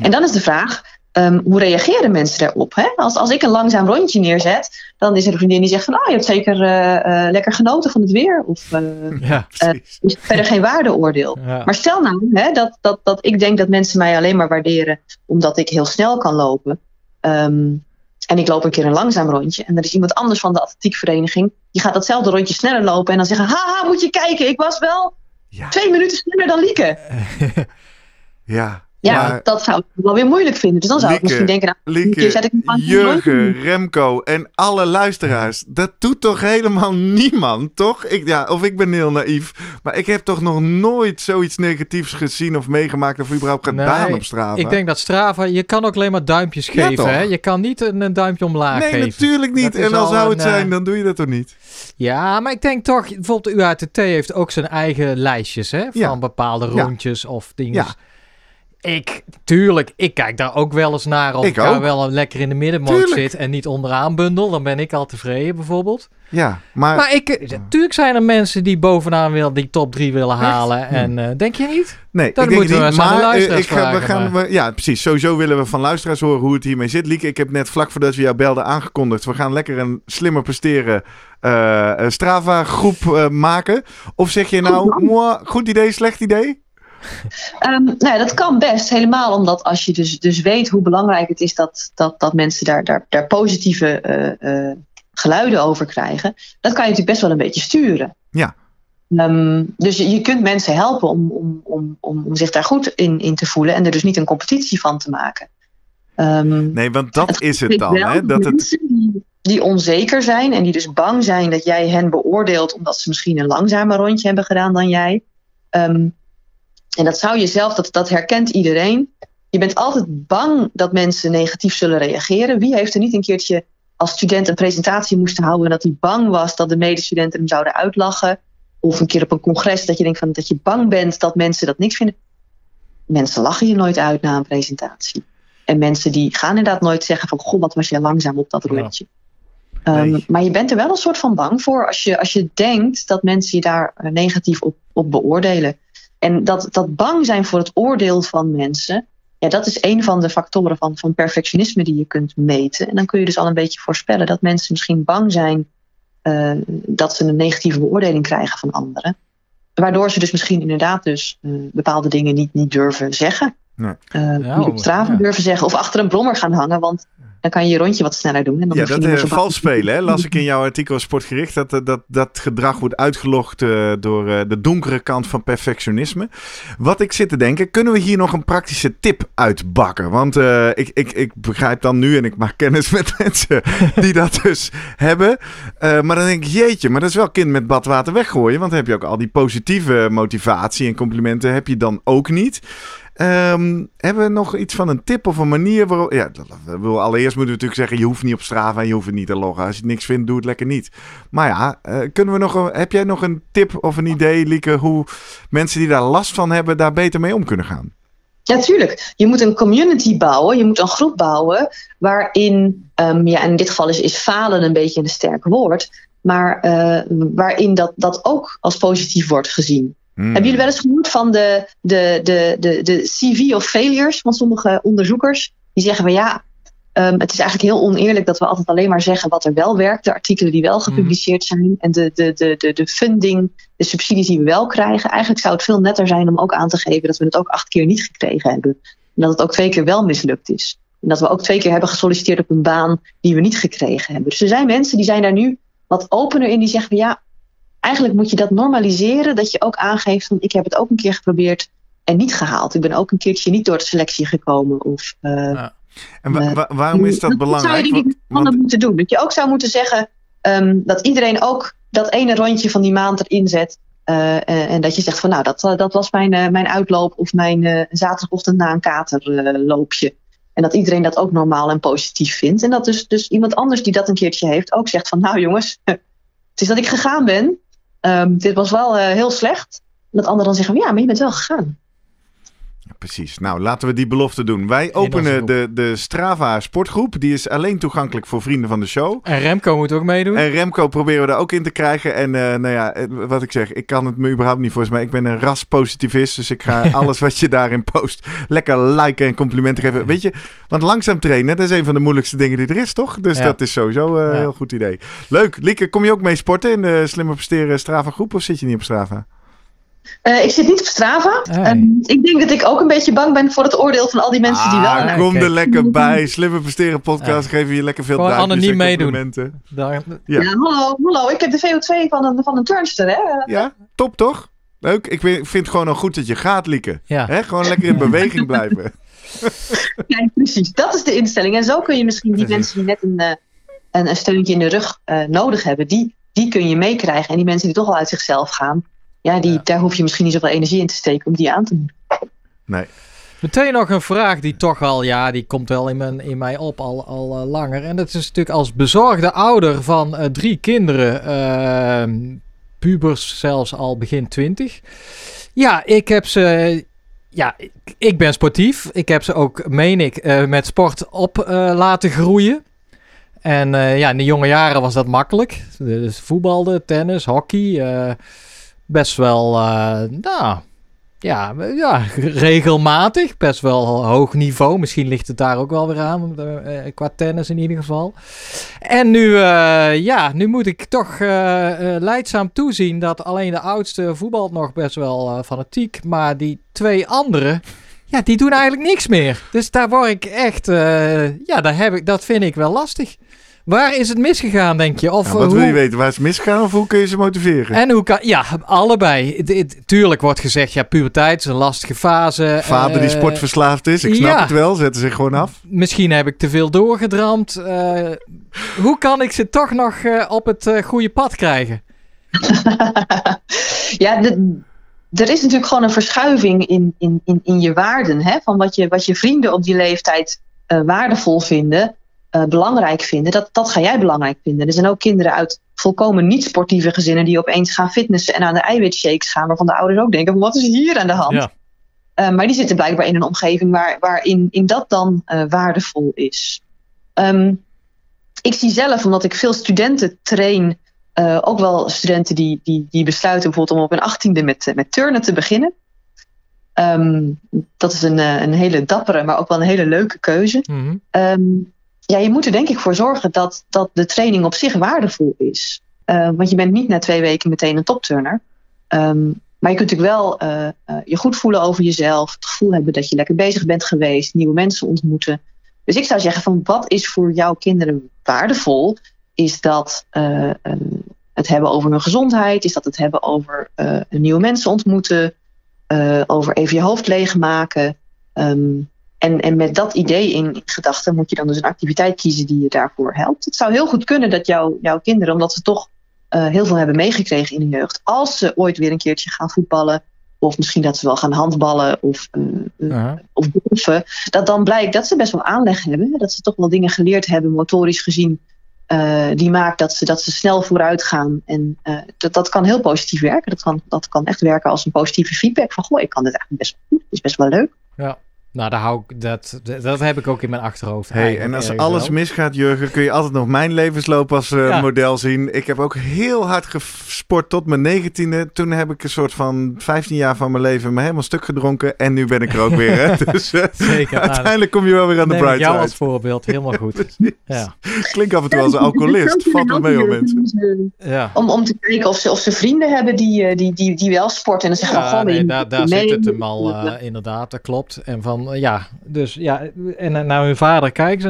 En dan is de vraag, um, hoe reageren mensen daarop? Hè? Als, als ik een langzaam rondje neerzet, dan is er een vriendin die zegt van, ah, je hebt zeker uh, lekker genoten van het weer. Of uh, ja, is verder geen waardeoordeel. Maar stel nou hè, dat, dat, dat ik denk dat mensen mij alleen maar waarderen omdat ik heel snel kan lopen. Um, en ik loop een keer een langzaam rondje. En er is iemand anders van de atletiekvereniging. Die gaat datzelfde rondje sneller lopen. En dan zeggen: Haha, moet je kijken, ik was wel twee minuten sneller dan Lieke. ja, ja, dat zou ik wel weer moeilijk vinden. Dus dan zou ik misschien denken, nou, Lieke, zet ik Jurgen, Remco en alle luisteraars. Dat doet toch helemaal niemand, toch? Ik, ja, of ik ben heel naïef. Maar ik heb toch nog nooit zoiets negatiefs gezien of meegemaakt of überhaupt gedaan op Strava. Ik denk dat Strava, je kan ook alleen maar duimpjes geven. hè? Je kan niet een, een duimpje omlaag nee, geven. Nee, natuurlijk niet. en al zou het zijn, eh, dan doe je dat toch niet? Ja, maar ik denk toch, bijvoorbeeld de UATT heeft ook zijn eigen lijstjes hè, van bepaalde rondjes of dingen. Ik, tuurlijk, ik kijk daar ook wel eens naar. Of ik, ga wel lekker in de middenmoot zit en niet onderaan bundel. Dan ben ik al tevreden bijvoorbeeld. Ja, maar... Maar ik, natuurlijk zijn er mensen die bovenaan willen, die top 3 willen halen. En uh, denk je niet? Nee, Dan ik moeten we niet. Maar uh, ik ga, we gaan, we, ja, precies. Sowieso willen we van luisteraars horen hoe het hiermee zit. Lieke, ik heb net vlak voordat we jou belden aangekondigd. We gaan lekker een slimmer presteren uh, Strava groep maken. Of zeg je nou, goed idee, slecht idee? Um, nou ja, dat kan best. Helemaal omdat als je dus, dus weet hoe belangrijk het is dat, dat, dat mensen daar, daar, daar positieve uh, uh, geluiden over krijgen. Dat kan je natuurlijk best wel een beetje sturen. Ja. Um, dus je, je kunt mensen helpen om, om, om, om, zich daar goed in, in te voelen en er dus niet een competitie van te maken. Um, nee, want dat is het dan. Hè? Dat het... die, die onzeker zijn en die dus bang zijn dat jij hen beoordeelt omdat ze misschien een langzamer rondje hebben gedaan dan jij. Um, en dat zou je zelf, dat, dat herkent iedereen. Je bent altijd bang dat mensen negatief zullen reageren. Wie heeft er niet een keertje als student een presentatie moesten houden en dat hij bang was dat de medestudenten hem zouden uitlachen? Of een keer op een congres dat je denkt van, dat je bang bent dat mensen dat niks vinden. Mensen lachen je nooit uit na een presentatie. En mensen die gaan inderdaad nooit zeggen van, goh, wat was je langzaam op dat rondje. Ehm, maar je bent er wel een soort van bang voor als je, als je denkt dat mensen je daar eh, negatief op, op beoordelen. En dat, dat bang zijn voor het oordeel van mensen, ja, dat is een van de factoren van, van perfectionisme die je kunt meten. En dan kun je dus al een beetje voorspellen dat mensen misschien bang zijn uh, dat ze een negatieve beoordeling krijgen van anderen. Waardoor ze dus misschien inderdaad dus uh, bepaalde dingen niet, niet durven zeggen. Nee. Uh, ja, op straat ja. durven zeggen of achter een brommer gaan hangen. Want dan kan je je rondje wat sneller doen. En dan ja, dat uh, vals spelen, hè? las ik in jouw artikel Sportgericht. Dat, eh, dat dat gedrag wordt uitgelogd uh, door uh, de donkere kant van perfectionisme. Wat ik zit te denken, kunnen we hier nog een praktische tip uitbakken? Want ik, ik, ik begrijp dan nu en ik maak kennis met mensen die dat dus hebben. maar dan denk ik, jeetje, maar dat is wel kind met badwater weggooien. Want dan heb je ook al die positieve motivatie en complimenten heb je dan ook niet. Um, hebben we nog iets van een tip of een manier waarop... Ja, allereerst moeten we natuurlijk zeggen, je hoeft niet op Strava en je hoeft niet te loggen. Als je niks vindt, doe het lekker niet. Maar ja, uh, kunnen we nog heb jij nog een tip of een idee, Lieke, hoe mensen die daar last van hebben, daar beter mee om kunnen gaan? Ja, tuurlijk. Je moet een community bouwen, je moet een groep bouwen waarin, um, ja, in dit geval is, is falen een beetje een sterk woord, maar uh, waarin dat, dat ook als positief wordt gezien. Hmm. Hebben jullie wel eens gehoord van de, de, de, de, de CV of failures van sommige onderzoekers? Die zeggen van ja, um, het is eigenlijk heel oneerlijk dat we altijd alleen maar zeggen wat er wel werkt. De artikelen die wel gepubliceerd hmm. zijn en de, de, de, de, de funding, de subsidies die we wel krijgen. Eigenlijk zou het veel netter zijn om ook aan te geven dat we het ook acht keer niet gekregen hebben. En dat het ook twee keer wel mislukt is. En dat we ook twee keer hebben gesolliciteerd op een baan die we niet gekregen hebben. Dus er zijn mensen die zijn daar nu wat opener in die zeggen van ja, eigenlijk moet je dat normaliseren. Dat je ook aangeeft van ik heb het ook een keer geprobeerd en niet gehaald. Ik ben ook een keertje niet door de selectie gekomen. Of, uh, ja. En uh, waarom is dat belangrijk? Dat zou je die want, moeten doen. Dat je ook zou moeten zeggen um, dat iedereen ook dat ene rondje van die maand erin zet. Uh, en dat je zegt van nou, dat, dat was mijn, mijn uitloop of mijn zaterdagochtend na een katerloopje. en dat iedereen dat ook normaal en positief vindt. En dat dus, dus iemand anders die dat een keertje heeft ook zegt van nou jongens, het is dat ik gegaan ben. Um, dit was wel uh, heel slecht. En dat anderen dan zeggen, ja, maar je bent wel gegaan. Precies. Nou, laten we die belofte doen. Wij openen de, de Strava sportgroep. Die is alleen toegankelijk voor vrienden van de show. En Remco moet ook meedoen. En Remco proberen we er ook in te krijgen. En uh, nou ja, eh, wat ik zeg, ik kan het me überhaupt niet voor mij. Ik ben een raspositivist, dus ik ga alles wat je daarin post lekker liken en complimenten geven. Weet je, want langzaam trainen, dat is een van de moeilijkste dingen die er is, toch? Dus dat is sowieso een heel goed idee. Leuk. Lieke, kom je ook mee sporten in de Slimmer Presteren Strava groep of zit je niet op Strava? Uh, ik zit niet op Strava. Hey. ik denk dat ik ook een beetje bang ben voor het oordeel van al die mensen die wel... Ah, kom er lekker bij. Slimme presteren podcast. Ja. Geven je lekker veel duimpjes anoniem meedoen. Daar... Ja. ja, hallo, hallo. Ik heb de VO2 van een, van een turnster, hè. Ja, top toch? Leuk. Ik vind het gewoon nog goed dat je gaat, Lieke. Ja. Hè? Gewoon lekker in beweging blijven. ja, precies. Dat is de instelling. En zo kun je misschien die mensen die net een, eh, een, een steuntje in de rug uh, nodig hebben... Die, die kun je meekrijgen. En die mensen die toch al uit zichzelf gaan ja, die, daar hoef je misschien niet zoveel energie in te steken om die aan te doen. Nee. Meteen nog een vraag die toch al, ja, die komt wel in, mijn, in mij op al, al uh, langer. En dat is natuurlijk als bezorgde ouder van uh, drie kinderen, uh, pubers zelfs al begin twintig. Ja, ik heb ze, ja, ik, ik, ben sportief. Ik heb ze ook, meen ik, uh, met sport op laten groeien. En ja, in de jonge jaren was dat makkelijk. Dus voetbalde, tennis, hockey best wel, uh, nou, ja, ja, regelmatig. Best wel hoog niveau. Misschien ligt het daar ook wel weer aan, uh, qua tennis in ieder geval. En nu, uh, ja, nu moet ik toch leidzaam toezien dat alleen de oudste voetbalt nog best wel fanatiek. Maar die twee anderen, ja, die doen eigenlijk niks meer. Dus daar word ik echt, ja, daar heb ik, dat vind ik wel lastig. Waar is het misgegaan, denk je? Of, wat hoe... wil je weten? Waar is het misgegaan of hoe kun je ze motiveren? En hoe kan... Ja, allebei. tuurlijk wordt gezegd, ja, puberteit is een lastige fase. Vader die eh, sportverslaafd is, ik snap het wel. Zetten zich gewoon af. Misschien heb ik te veel doorgedramd. Uh, hoe kan ik ze toch nog uh, op het goede pad krijgen? ja, de, er is natuurlijk gewoon een verschuiving in, in, in, in je waarden. Hè? Van wat je, wat je vrienden op die leeftijd waardevol vinden uh, belangrijk vinden, dat, dat ga jij belangrijk vinden. Er zijn ook kinderen uit volkomen niet-sportieve gezinnen die opeens gaan fitnessen en aan de eiwitshakes gaan, waarvan de ouders ook denken: wat is hier aan de hand? Ja. Uh, maar die zitten blijkbaar in een omgeving waar, waarin in dat dan uh, waardevol is. Um, ik zie zelf, omdat ik veel studenten train, ook wel studenten die, die, die besluiten bijvoorbeeld om op hun achttiende met, met turnen te beginnen. Um, dat is een, een hele dappere, maar ook wel een hele leuke keuze. Mm -hmm. um, ja, je moet er denk ik voor zorgen dat, dat de training op zich waardevol is. Uh, want je bent niet na twee weken meteen een topturner. Um, maar je kunt natuurlijk wel uh, uh, je goed voelen over jezelf. Het gevoel hebben dat je lekker bezig bent geweest. Nieuwe mensen ontmoeten. Dus ik zou zeggen van wat is voor jouw kinderen waardevol? Is dat het hebben over hun gezondheid? Is dat het hebben over nieuwe mensen ontmoeten? over even je hoofd leegmaken? Um, en, en met dat idee in, gedachten moet je dan dus een activiteit kiezen die je daarvoor helpt. Het zou heel goed kunnen dat jouw jouw kinderen, omdat ze toch uh, heel veel hebben meegekregen in de jeugd, als ze ooit weer een keertje gaan voetballen, of misschien dat ze wel gaan handballen of, uh, of golfen, dat dan blijkt dat ze best wel aanleg hebben. Dat ze toch wel dingen geleerd hebben, motorisch gezien, uh, die maakt dat ze, dat ze snel vooruit gaan. En dat, dat kan heel positief werken. Dat kan, dat kan echt werken als een positieve feedback van, goh, ik kan dit eigenlijk best wel goed. Het is best wel leuk. Ja. Nou, daar hou ik, dat, dat heb ik ook in mijn achterhoofd. Hey, en als alles misgaat, Jurgen, kun je altijd nog mijn levensloop als uh, model zien. Ik heb ook heel hard gesport tot mijn negentiende. Toen heb ik een soort van 15 jaar van mijn leven me helemaal stuk gedronken. En nu ben ik er ook weer. Hè? Dus uh, Zeker, nou, uiteindelijk kom je wel weer aan de bright side. jou als voorbeeld, helemaal goed. ja. Klinkt af en toe als een alcoholist. Valt wel mee op mensen. Ja. Om, om te kijken of ze, of ze vrienden hebben die, eh, die, die, die wel sporten. En dan zeggen ja, nee, daar, daar zit het hem al uh, inderdaad, dat klopt. En van ja, dus ja, en naar hun vader kijken ze.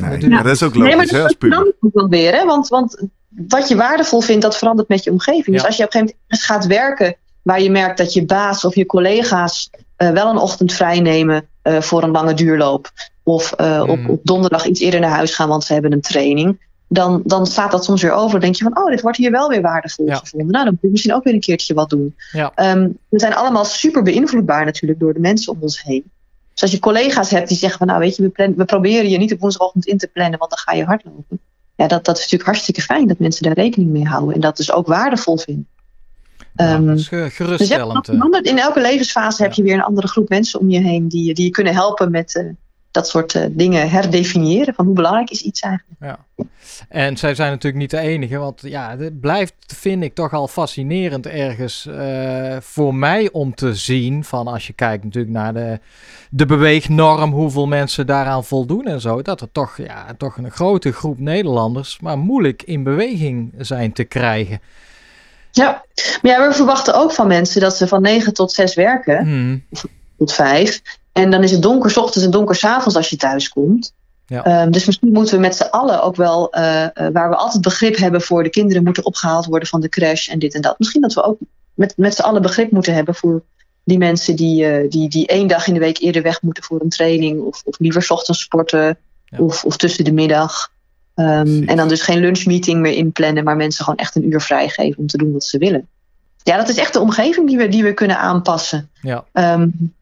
Uh, nee, dat is ook logisch, nee, maar hè, als puber. wel weer, hè? Want, want wat je waardevol vindt, dat verandert met je omgeving. Dus als je op een gegeven moment gaat werken, waar je merkt dat je baas of je collega's uh, wel een ochtend vrij nemen uh, voor een lange duurloop. Of mm. op, op donderdag iets eerder naar huis gaan, want ze hebben een training dan, dan staat dat soms weer over. Dan denk je van, oh, dit wordt hier wel weer waardevol gevonden. Nou, dan moet je misschien ook weer een keertje wat doen. Ja. Um, we zijn allemaal super beïnvloedbaar natuurlijk door de mensen om ons heen. Dus als je collega's hebt die zeggen van, nou weet je, we, plan, we proberen je niet op woensdagochtend in te plannen, want dan ga je hardlopen. Ja, dat, dat is natuurlijk hartstikke fijn dat mensen daar rekening mee houden en dat dus ook waardevol vinden. Ja, um, geruststellend. Dus in elke levensfase heb je weer een andere groep mensen om je heen die, die je kunnen helpen met uh, dat soort uh, dingen herdefiniëren. Van hoe belangrijk is iets eigenlijk. Ja. En zij zijn natuurlijk niet de enige, want ja, het blijft, vind ik, toch al fascinerend ergens uh, voor mij om te zien. Van als je kijkt natuurlijk naar de, de beweegnorm, hoeveel mensen daaraan voldoen en zo. Dat er toch, ja, toch een grote groep Nederlanders maar moeilijk in beweging zijn te krijgen. Ja, maar ja, we verwachten ook van mensen dat ze van 9 tot 6 werken, hmm. tot 5. En dan is het donker s ochtends en donker s avonds als je thuis komt. Ja. Um, dus misschien moeten we met z'n allen ook wel, uh, uh, waar we altijd begrip hebben voor de kinderen moeten opgehaald worden van de crash en dit en dat. Misschien dat we ook met, met z'n allen begrip moeten hebben voor die mensen die, uh, die, die één dag in de week eerder weg moeten voor een training. Of, of liever s ochtends sporten. Ja. Of, of tussen de middag. Um, en dan dus geen lunchmeeting meer inplannen, maar mensen gewoon echt een uur vrijgeven om te doen wat ze willen. Ja, dat is echt de omgeving die we, die we kunnen aanpassen. Ja. Um,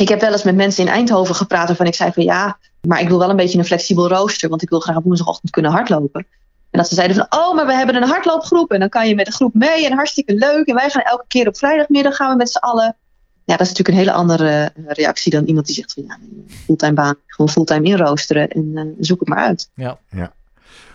ik heb wel eens met mensen in Eindhoven gepraat waarvan ik zei van ja, maar ik wil wel een beetje een flexibel rooster, want ik wil graag op woensdagochtend kunnen hardlopen. En dat ze zeiden van, oh, maar we hebben een hardloopgroep en dan kan je met de groep mee en hartstikke leuk. En wij gaan elke keer op vrijdagmiddag gaan we met z'n allen. Ja, dat is natuurlijk een hele andere reactie dan iemand die zegt van, ja, fulltime baan, gewoon fulltime inroosteren en uh, zoek het maar uit. Ja, ja.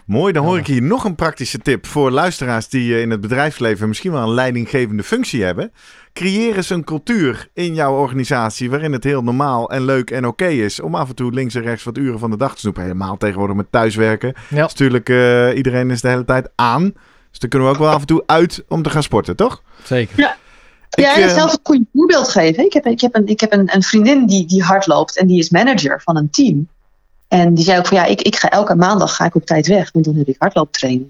Mooi, dan hoor ik hier nog een praktische tip voor luisteraars die eh, in het bedrijfsleven misschien wel een leidinggevende functie hebben. Creëer eens een cultuur in jouw organisatie waarin het heel normaal en leuk en oké is om af en toe links en rechts wat uren van de dag te snoepen. Helemaal tegenwoordig met thuiswerken. Ja. Dus natuurlijk, uh, iedereen is de hele tijd aan. Dus dan kunnen we ook wel af en toe uit om te gaan sporten, toch? Zeker. Ja. Ik, ja, en zelf een goed voorbeeld geven. Ik heb, ik heb, een, ik heb een, een vriendin die, die hard loopt en die is manager van een team. En die zei ook van ja, ik, ik ga elke maandag ga ik op tijd weg, want dan heb ik hardlooptraining.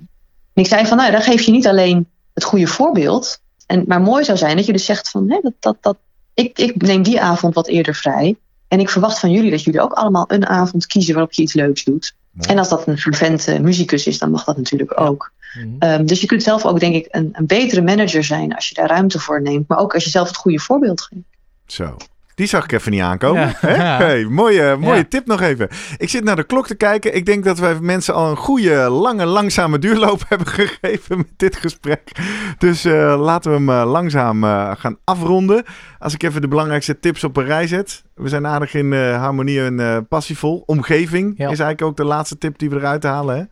En ik zei van nou, dan geef je niet alleen het goede voorbeeld. En, maar mooi zou zijn dat je dus zegt van hè, dat, dat, dat, ik, ik neem die avond wat eerder vrij. En ik verwacht van jullie dat jullie ook allemaal een avond kiezen waarop je iets leuks doet. En als dat een fervente muzikus is, dan mag dat natuurlijk ook. um, dus je kunt zelf ook, denk ik, een, een betere manager zijn als je daar ruimte voor neemt. Maar ook als je zelf het goede voorbeeld geeft. Zo. Die zag ik even niet aankomen. Hey, mooie mooie tip nog even. Ik zit naar de klok te kijken. Ik denk dat wij mensen al een goede, lange, langzame duurloop hebben gegeven met dit gesprek. Dus uh, laten we hem uh, langzaam uh, gaan afronden. Als ik even de belangrijkste tips op een rij zet. We zijn aardig in harmonie en passievol. Omgeving is eigenlijk ook de laatste tip die we eruit halen. Hè?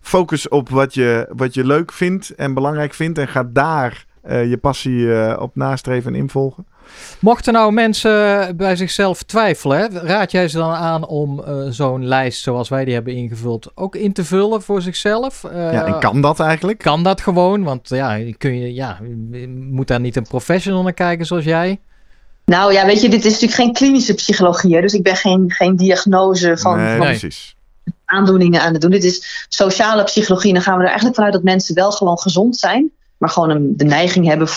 Focus op wat je, wat je leuk vindt en belangrijk vindt. En ga daar je passie op nastreven en involgen. Mochten nou mensen bij zichzelf twijfelen, raad jij ze dan aan om uh, zo'n lijst zoals wij die hebben ingevuld ook in te vullen voor zichzelf? Uh, ja, en kan dat eigenlijk? Kan dat gewoon? Want ja, kun je, ja, moet daar niet een professional naar kijken zoals jij? Nou ja, weet je, dit is natuurlijk geen klinische psychologie. Dus ik ben geen, geen diagnose van, nee, van precies. aandoeningen aan het doen. Dit is sociale psychologie. En dan gaan we er eigenlijk vanuit dat mensen wel gewoon gezond zijn maar gewoon een, de neiging hebben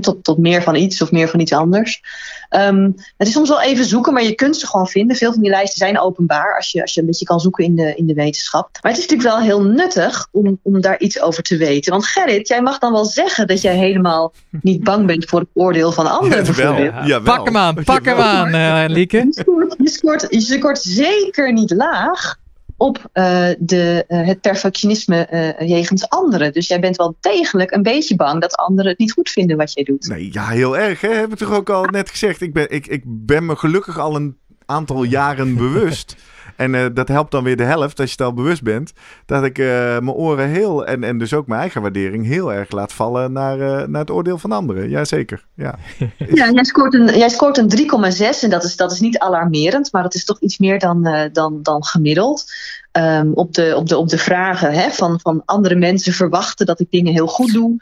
tot, tot meer van iets of meer van iets anders. Um, het is soms wel even zoeken, maar je kunt ze gewoon vinden. Veel van die lijsten zijn openbaar als je, als je een beetje kan zoeken in de, in de wetenschap. Maar het is natuurlijk wel heel nuttig om, om daar iets over te weten. Want Gerrit, jij mag dan wel zeggen dat jij helemaal niet bang bent voor het oordeel van anderen. Ja, pak hem aan, pak hem aan, uh, Lieke. Je scoort, je, scoort, je scoort zeker niet laag op uh, de, uh, het perfectionisme uh, jegens anderen. Dus jij bent wel degelijk een beetje bang dat anderen het niet goed vinden wat jij doet. Nee, ja, heel erg. Hè? Heb ik toch ook al net gezegd. Ik ben, ik, ik ben me gelukkig al een aantal jaren bewust en uh, dat helpt dan weer de helft als je het al bewust bent. Dat ik uh, mijn oren heel, en, en dus ook mijn eigen waardering, heel erg laat vallen naar, uh, naar het oordeel van anderen. Jazeker. Ja, ja jij scoort een, jij scoort een 3,6 en dat is, dat is niet alarmerend, maar dat is toch iets meer dan, dan, dan gemiddeld. Um, op, de, op, de, op de vragen hè, van, van andere mensen verwachten dat ik dingen heel goed doe.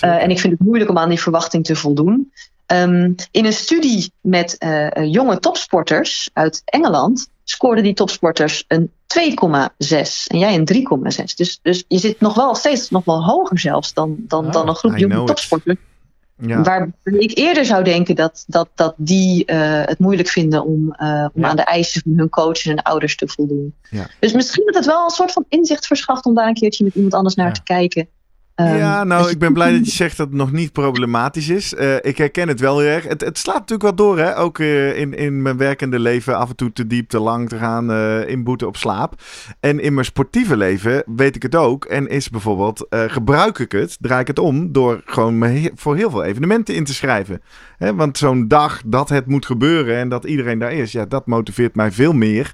en ik vind het moeilijk om aan die verwachting te voldoen. Um, in een studie met uh, jonge topsporters uit Engeland scoorden die topsporters een 2,6 en jij een 3,6. Dus, dus je zit nog wel steeds nog wel hoger zelfs dan, dan, oh, dan een groep jonge topsporters. Ja. Waar ik eerder zou denken dat, dat, dat die uh, het moeilijk vinden om, uh, om ja. aan de eisen van hun coaches en ouders te voldoen. Ja. Dus misschien dat het wel een soort van inzicht verschaft om daar een keertje met iemand anders naar te kijken. Ehm, ja, nou, dus- ik ben blij dat je zegt dat het nog niet problematisch is. Eh, ik herken het wel heel erg. Het, het slaat natuurlijk wel door, hè? Ook eh, in, in mijn werkende leven af en toe te diep, te lang te gaan eh inboeten op slaap. En in mijn sportieve leven weet ik het ook. En is bijvoorbeeld, gebruik ik het, draai ik het om door gewoon me he- voor heel veel evenementen in te schrijven. Hè, want zo'n dag dat het moet gebeuren en dat iedereen daar is, ja, dat motiveert mij veel meer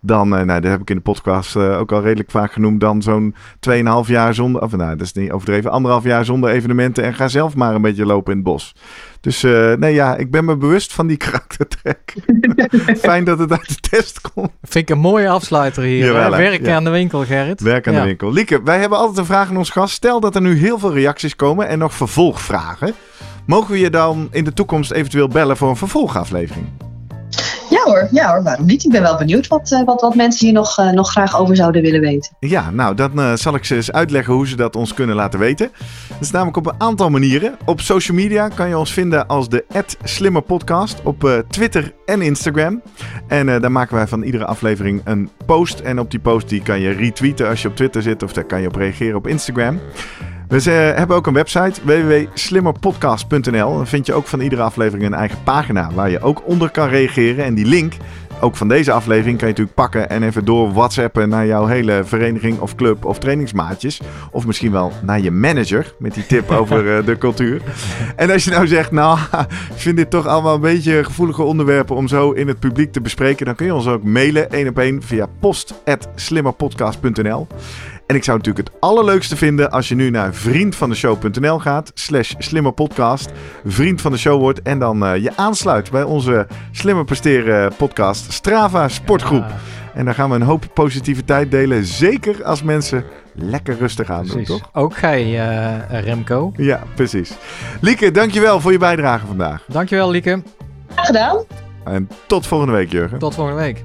dan, eh, nou, dat heb ik in de podcast eh, ook al redelijk vaak genoemd, dan zo'n 2,5 jaar zonder, of nou, dat is niet overdreven, anderhalf jaar zonder evenementen en ga zelf maar een beetje lopen in het bos. Dus eh, nee, ja, ik ben me bewust van die karaktertrek. Fijn dat het uit de test komt. Vind ik een mooie afsluiter hier. Jawel, Ja. aan de winkel, Gerrit. Werk aan Ja. de winkel. Lieke, wij hebben altijd een vraag aan ons gast. Stel dat er nu heel veel reacties komen en nog vervolgvragen. Mogen we je dan in de toekomst eventueel bellen voor een vervolgaflevering? Ja hoor, ja hoor, waarom niet? Ik ben wel benieuwd wat, eh, wat, wat mensen hier nog, eh, nog graag over zouden willen weten. Ja, nou, dan eh, zal ik ze eens uitleggen hoe ze dat ons kunnen laten weten. Dat is namelijk op een aantal manieren. Op social media kan je ons vinden als de Slimmer Podcast op Twitter en Instagram. En daar maken wij van iedere aflevering een post. En op die post die kan je retweeten als je op Twitter zit of daar kan je op reageren op Instagram. We hebben ook een website www.slimmerpodcast.nl. Dan vind je ook van iedere aflevering een eigen pagina waar je ook onder kan reageren. En die link, ook van deze aflevering, kan je natuurlijk pakken en even door WhatsAppen naar jouw hele vereniging of club of trainingsmaatjes. Of misschien wel naar je manager met die tip over eh, de cultuur. En als je nou zegt, nou, ik vind dit toch allemaal een beetje gevoelige onderwerpen om zo in het publiek te bespreken, dan kun je ons ook mailen één op één via post.slimmerpodcast.nl. En ik zou het natuurlijk het allerleukste vinden als je nu naar vriendvandeshow.nl gaat, slash slimmerpodcast, vriend van de show wordt en dan eh, je aansluit bij onze Slimmer Presteren podcast Strava Sportgroep. Ja, En daar gaan we een hoop positiviteit delen, zeker als mensen lekker rustig aan doen, toch? Ook gij, eh, Remco. Ja, precies. Lieke, dankjewel voor je bijdrage vandaag. Dankjewel, Lieke. Graag gedaan. En tot volgende week, Jurgen. Tot volgende week.